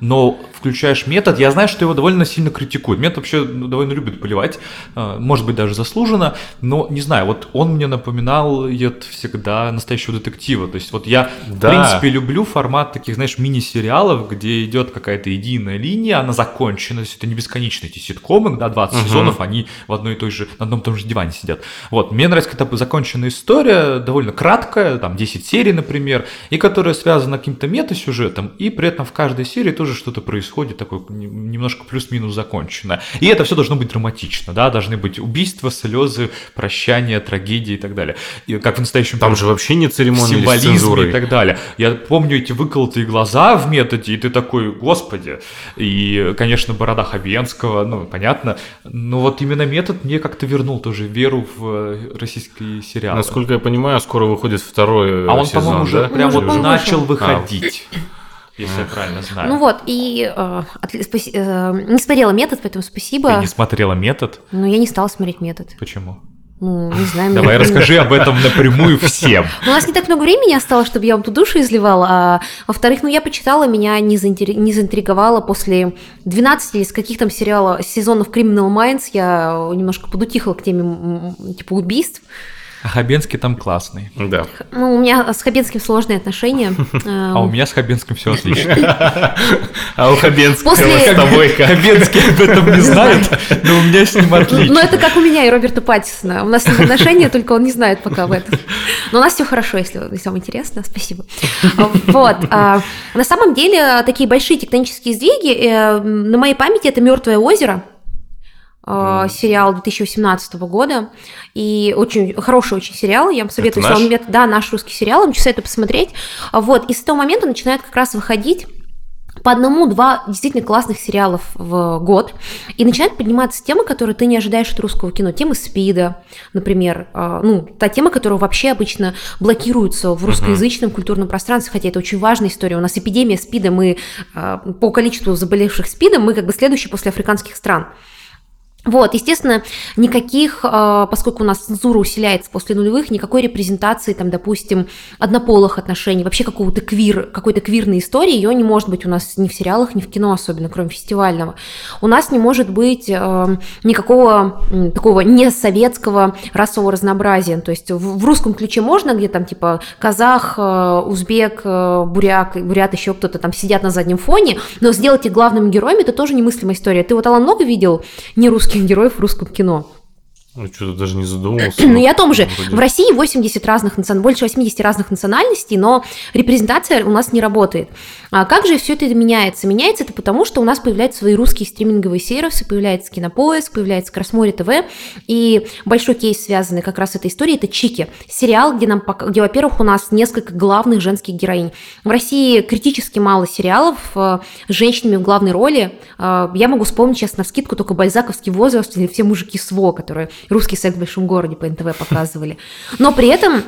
но включаешь метод, я знаю, что его довольно сильно критикуют. Метод вообще ну, довольно любит поливать, а, может быть, даже заслуженно, но не знаю, вот он мне напоминал всегда настоящего детектива. То есть вот я, да. в принципе, люблю формат таких, знаешь, мини-сериалов, где идет какая-то единая линия, она закончена, то есть это не бесконечно эти ситкомы, да, 20 угу. сезонов, они в одной и той же, на одном и том же диване сидят. Вот, мне нравится какая-то законченная история, довольно краткая, там 10 серий, например, и которая связана каким-то мета-сюжетом, и при этом в каждой серии тоже что-то происходит происходит такое немножко плюс-минус закончено. И это все должно быть драматично, да, должны быть убийства, слезы, прощания, трагедии и так далее. И как в настоящем... Там же вообще не церемония Символизм и так далее. Я помню эти выколотые глаза в методе, и ты такой, господи. И, конечно, борода Хабенского, ну, понятно. Но вот именно метод мне как-то вернул тоже веру в э, российские сериалы. Насколько я понимаю, скоро выходит второй А он, сезон, по-моему, уже да? прям вот начал выходить. А если я правильно знаю. Ну вот, и э, спаси, э, не смотрела метод, поэтому спасибо. Ты не смотрела метод? Ну, я не стала смотреть метод. Почему? Ну, не знаю. Давай расскажи об этом напрямую всем. У нас не так много времени осталось, чтобы я вам ту душу изливала. А, во-вторых, ну я почитала, меня не, заинтри... не заинтриговало после 12 или с каких там сериалов, сезонов Criminal Minds, я немножко подутихла к теме типа убийств. А Хабенский там классный. Да. Ну, у меня с Хабенским сложные отношения. А у меня с Хабенским все отлично. А у Хабенского с тобой Хабенский об этом не знает, но у меня с ним отлично. Ну, это как у меня и Роберта Паттисона. У нас отношения, только он не знает пока об этом. Но у нас все хорошо, если, если вам интересно. Спасибо. Вот. А, на самом деле, такие большие тектонические сдвиги э, на моей памяти это Мертвое озеро Mm. сериал 2018 года. И очень хороший очень сериал. Я вам советую, это если наш? он да, наш русский сериал, я вам советую посмотреть. Вот, и с того момента начинает как раз выходить по одному-два действительно классных сериалов в год, и начинает подниматься темы, которые ты не ожидаешь от русского кино. Темы СПИДа, например, а, ну, та тема, которая вообще обычно блокируется в русскоязычном культурном пространстве, хотя это очень важная история. У нас эпидемия СПИДа, мы а, по количеству заболевших СПИДом, мы как бы следующие после африканских стран. Вот, естественно, никаких, а, поскольку у нас цензура усиляется после нулевых, никакой репрезентации, там, допустим, однополых отношений, вообще какого-то квир, какой-то квирной истории, ее не может быть у нас ни в сериалах, ни в кино особенно, кроме фестивального. У нас не может быть э, никакого такого несоветского расового разнообразия. То есть в, русском ключе можно, где там типа казах, э, узбек, буряк, бурят, еще кто-то там сидят на заднем фоне, но сделать их главными героями, это тоже немыслимая история. Ты вот Алан много видел не русский русских героев в русском кино. Ну, что-то даже не задумывался. Ну, я о том же. Вроде... В России 80 разных национальностей, больше 80 разных национальностей, но репрезентация у нас не работает. А как же все это меняется? Меняется это потому, что у нас появляются свои русские стриминговые сервисы, появляется Кинопоиск, появляется Красморе ТВ, и большой кейс, связанный как раз с этой историей, это Чики. Сериал, где, нам, где во-первых, у нас несколько главных женских героинь. В России критически мало сериалов э, с женщинами в главной роли. Э, я могу вспомнить сейчас на скидку только «Бальзаковский возраст» или «Все мужики СВО», которые русский секс в большом городе по НТВ показывали. Но при этом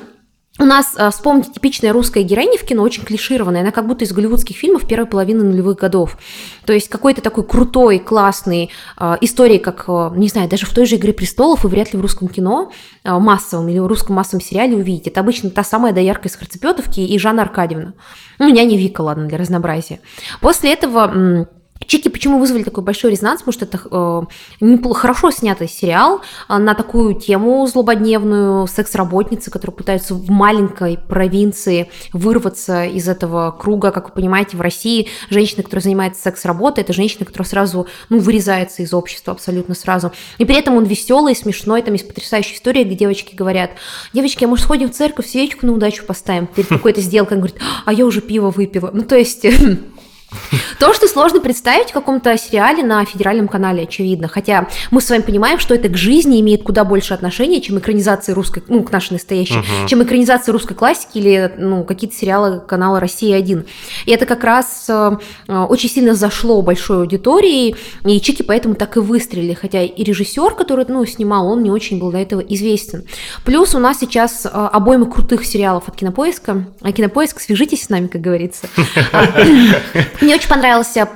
у нас, а, вспомните, типичная русская героиня в кино очень клишированная, она как будто из голливудских фильмов первой половины нулевых годов. То есть какой-то такой крутой, классный э, истории, как, э, не знаю, даже в той же «Игре престолов» и вряд ли в русском кино э, массовом или в русском массовом сериале увидите. Это обычно та самая доярка из Харцепетовки и Жанна Аркадьевна. Ну, меня не Вика, ладно, для разнообразия. После этого Чики почему вызвали такой большой резонанс? Потому что это э, хорошо снятый сериал э, на такую тему злободневную, секс-работницы, которые пытаются в маленькой провинции вырваться из этого круга. Как вы понимаете, в России женщина, которая занимается секс-работой, это женщина, которая сразу ну, вырезается из общества абсолютно сразу. И при этом он веселый, смешной, там есть потрясающая история, где девочки говорят, девочки, а может сходим в церковь, свечку на удачу поставим? Перед какой-то сделкой, он говорит, а я уже пиво выпила. Ну, то есть То, что сложно представить в каком-то сериале на федеральном канале, очевидно. Хотя мы с вами понимаем, что это к жизни имеет куда больше отношения, чем экранизации русской, ну, к нашей настоящей, uh-huh. чем экранизация русской классики или ну, какие-то сериалы канала «Россия-1». И это как раз э, очень сильно зашло большой аудитории, и Чики поэтому так и выстрелили. Хотя и режиссер, который ну, снимал, он не очень был до этого известен. Плюс у нас сейчас э, обойма крутых сериалов от Кинопоиска. А Кинопоиск, свяжитесь с нами, как говорится. Мне очень понравился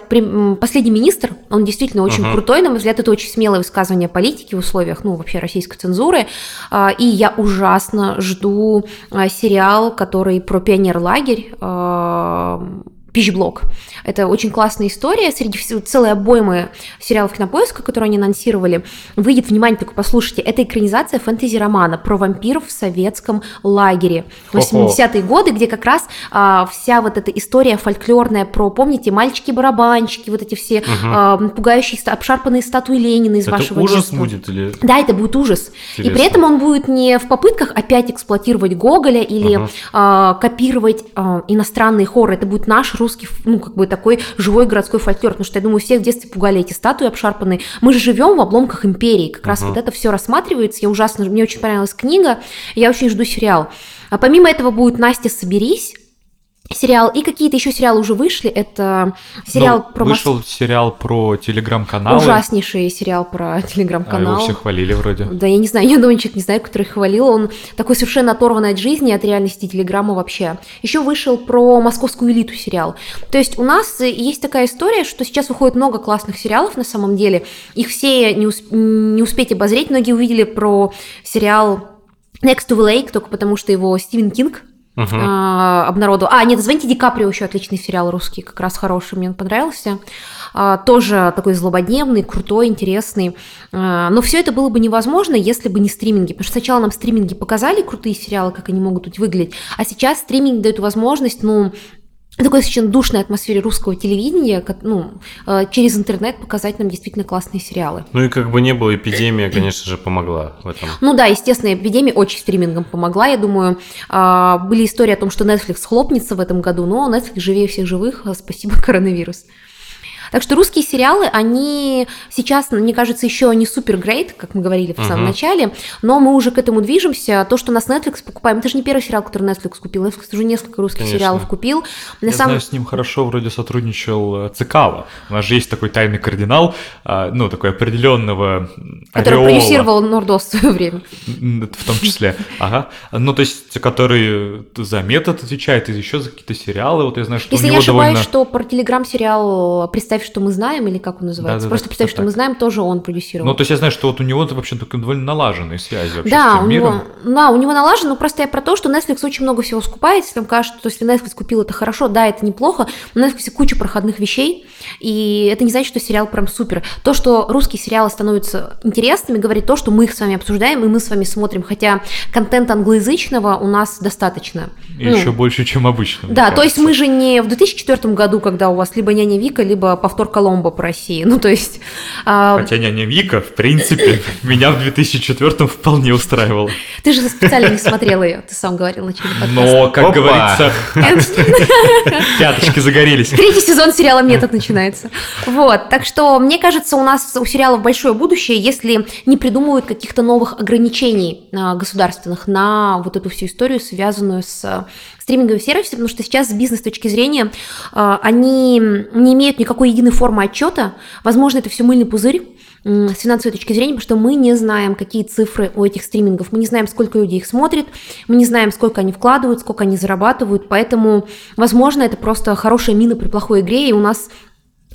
последний министр. Он действительно очень uh-huh. крутой, на мой взгляд, это очень смелое высказывание политики в условиях, ну, вообще российской цензуры. А, и я ужасно жду а, сериал, который про пионер-лагерь а, Пищблок. Это очень классная история. Среди целой обоймы сериалов Кинопоиска, которые они анонсировали, выйдет, внимание, только послушайте, это экранизация фэнтези-романа про вампиров в советском лагере. 80-е годы, где как раз а, вся вот эта история фольклорная про, помните, мальчики-барабанщики, вот эти все угу. а, пугающие, обшарпанные статуи Ленина из это вашего ужас детства. будет или... Да, это будет ужас. Интересно. И при этом он будет не в попытках опять эксплуатировать Гоголя или угу. а, копировать а, иностранные хорроры. Это будет наш русский, ну, как бы такой живой городской фольклор, потому что, я думаю, всех в детстве пугали эти статуи обшарпанные. Мы же живем в обломках империи, как раз uh-huh. вот это все рассматривается. Я ужасно, мне очень понравилась книга, я очень жду сериал. А помимо этого будет Настя «Соберись», сериал. И какие-то еще сериалы уже вышли. Это сериал ну, про... Вышел Мос... сериал про телеграм-каналы. Ужаснейший сериал про телеграм-канал. А его все хвалили вроде. Да, я не знаю, я человек не знаю, который хвалил. Он такой совершенно оторванный от жизни, от реальности телеграмма вообще. Еще вышел про московскую элиту сериал. То есть у нас есть такая история, что сейчас выходит много классных сериалов на самом деле. Их все не, усп... не успеть обозреть. Многие увидели про сериал Next to the Lake, только потому что его Стивен Кинг uh-huh. а, обнародовал. А, нет, «Звоните Ди Каприо» еще отличный сериал русский, как раз хороший, мне он понравился. А, тоже такой злободневный, крутой, интересный. А, но все это было бы невозможно, если бы не стриминги. Потому что сначала нам стриминги показали крутые сериалы, как они могут тут выглядеть, а сейчас стриминг дает возможность, ну, такой совершенно душной атмосфере русского телевидения, ну, э, через интернет показать нам действительно классные сериалы. Ну и как бы не было, эпидемия, конечно же, помогла в этом. Ну да, естественно, эпидемия очень стримингом помогла. Я думаю, а, были истории о том, что Netflix хлопнется в этом году, но Netflix живее всех живых, спасибо коронавирус. Так что русские сериалы, они сейчас, мне кажется, еще не супер грейт, как мы говорили в самом uh-huh. начале, но мы уже к этому движемся. То, что нас Netflix покупаем, это же не первый сериал, который Netflix купил. Netflix уже несколько русских Конечно. сериалов купил. На Я самом... знаю, с ним хорошо вроде сотрудничал э, Цикало. У нас же есть такой тайный кардинал, а, ну, такой определенного Который ореола. продюсировал Нордос в свое время. В том числе, ага. Ну, то есть, который за метод отвечает, и еще за какие-то сериалы. Вот я знаю, что Если у него я ошибаюсь, довольно... что про телеграм-сериал «Представь, что мы знаем», или как он называется? Да, да, Просто да, «Представь, что так. мы знаем» тоже он продюсировал. Ну, то есть, я знаю, что вот у него вообще довольно налаженные связи вообще да, с тем у миром. Него, да, у него налажено, но просто я про то, что Netflix очень много всего скупает, если вам кажется, что если Netflix купил это хорошо, да, это неплохо, но Netflix куча проходных вещей, и это не значит, что сериал прям супер. То, что русские сериалы становятся интересными, говорит то, что мы их с вами обсуждаем, и мы с вами смотрим, хотя контент англоязычного у нас достаточно. И ну, еще больше, чем обычно. Да, то есть мы же не в 2004 году, когда у вас либо няня Вика, либо повтор Коломбо по России. Ну, то есть... А... Хотя няня Вика, в принципе, меня в 2004 вполне устраивала. Ты же специально не смотрел ее, ты сам говорил на Но, как говорится, пяточки загорелись. Третий сезон сериала «Метод» начинается. Вот, так что, мне кажется, у нас у сериалов большое будущее, если не придумывают каких-то новых ограничений а, государственных на вот эту всю историю, связанную с стриминговыми сервисами, потому что сейчас с бизнес точки зрения а, они не имеют никакой единой формы отчета. Возможно, это все мыльный пузырь, с финансовой точки зрения, потому что мы не знаем, какие цифры у этих стримингов, мы не знаем, сколько людей их смотрит, мы не знаем, сколько они вкладывают, сколько они зарабатывают, поэтому, возможно, это просто хорошая мина при плохой игре, и у нас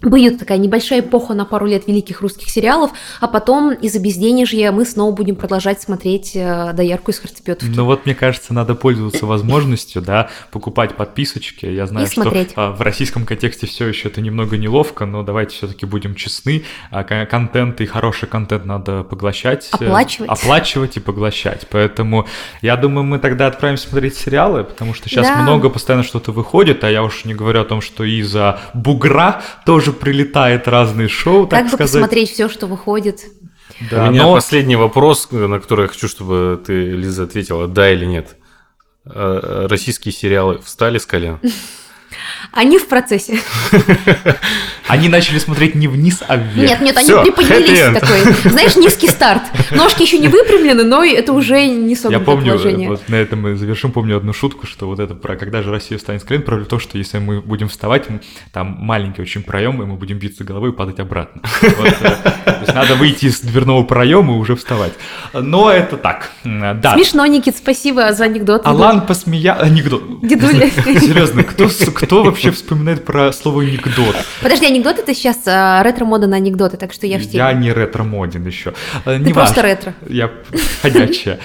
будет такая небольшая эпоха на пару лет великих русских сериалов, а потом из-за безденежья мы снова будем продолжать смотреть э, «Доярку из Харцепетовки». Ну вот, мне кажется, надо пользоваться возможностью, да, покупать подписочки. Я знаю, что а, в российском контексте все еще это немного неловко, но давайте все-таки будем честны. А, контент и хороший контент надо поглощать. Э, оплачивать. Оплачивать и поглощать. Поэтому я думаю, мы тогда отправимся смотреть сериалы, потому что сейчас да. много постоянно что-то выходит, а я уж не говорю о том, что из-за бугра тоже прилетает разные шоу, так как сказать. бы посмотреть все, что выходит. Да, У меня но... последний вопрос, на который я хочу, чтобы ты, Лиза, ответила, да или нет. Э, российские сериалы встали с колен? Они в процессе. Они начали смотреть не вниз, а вверх. Нет, нет, они Всё, приподнялись такой. Знаешь, низкий старт. Ножки еще не выпрямлены, но это уже не Я помню, вот на этом мы завершим, помню одну шутку, что вот это про когда же Россия встанет с колен, проблема в том, что если мы будем вставать, там маленький очень проем, и мы будем биться головой и падать обратно. Вот, э, то есть надо выйти из дверного проема и уже вставать. Но это так. Да. Смешно, Никит, спасибо за анекдот. Алан посмеял... Анекдот. Дедуля. Серьезно, кто, кто вообще вспоминает про слово анекдот? Подожди, анекдот это сейчас а, ретро-мода на анекдоты, так что я в теме. Я не ретро-моден еще. Ты не просто ретро. Я ходячая.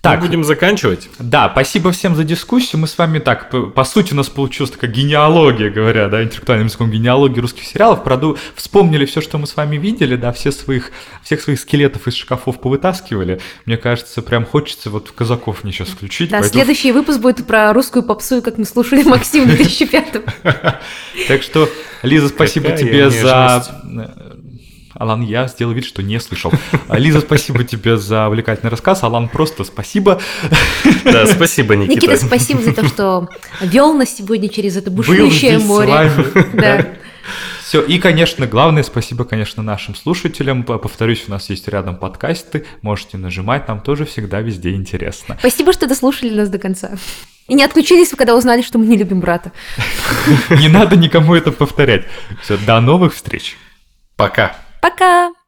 Так, Мы будем заканчивать. Да, спасибо всем за дискуссию. Мы с вами так, по, по сути, у нас получилась такая генеалогия, говоря, да, интеллектуальным языком, генеалогия русских сериалов. Проду... Вспомнили все, что мы с вами видели, да, все своих, всех своих скелетов из шкафов повытаскивали. Мне кажется, прям хочется вот казаков мне сейчас включить. Да, пойду... следующий выпуск будет про русскую попсу, как мы слушали Максим в 2005 Так что, Лиза, спасибо тебе за Алан, я сделал вид, что не слышал. А, Лиза, спасибо тебе за увлекательный рассказ. Алан, просто спасибо. Да, спасибо, Никита. Никита, спасибо за то, что вел нас сегодня через это бушующее море. Да. Все, и, конечно, главное, спасибо, конечно, нашим слушателям. Повторюсь, у нас есть рядом подкасты, можете нажимать, нам тоже всегда везде интересно. Спасибо, что дослушали нас до конца. И не отключились, когда узнали, что мы не любим брата. Не надо никому это повторять. Все, до новых встреч. Пока. Пока!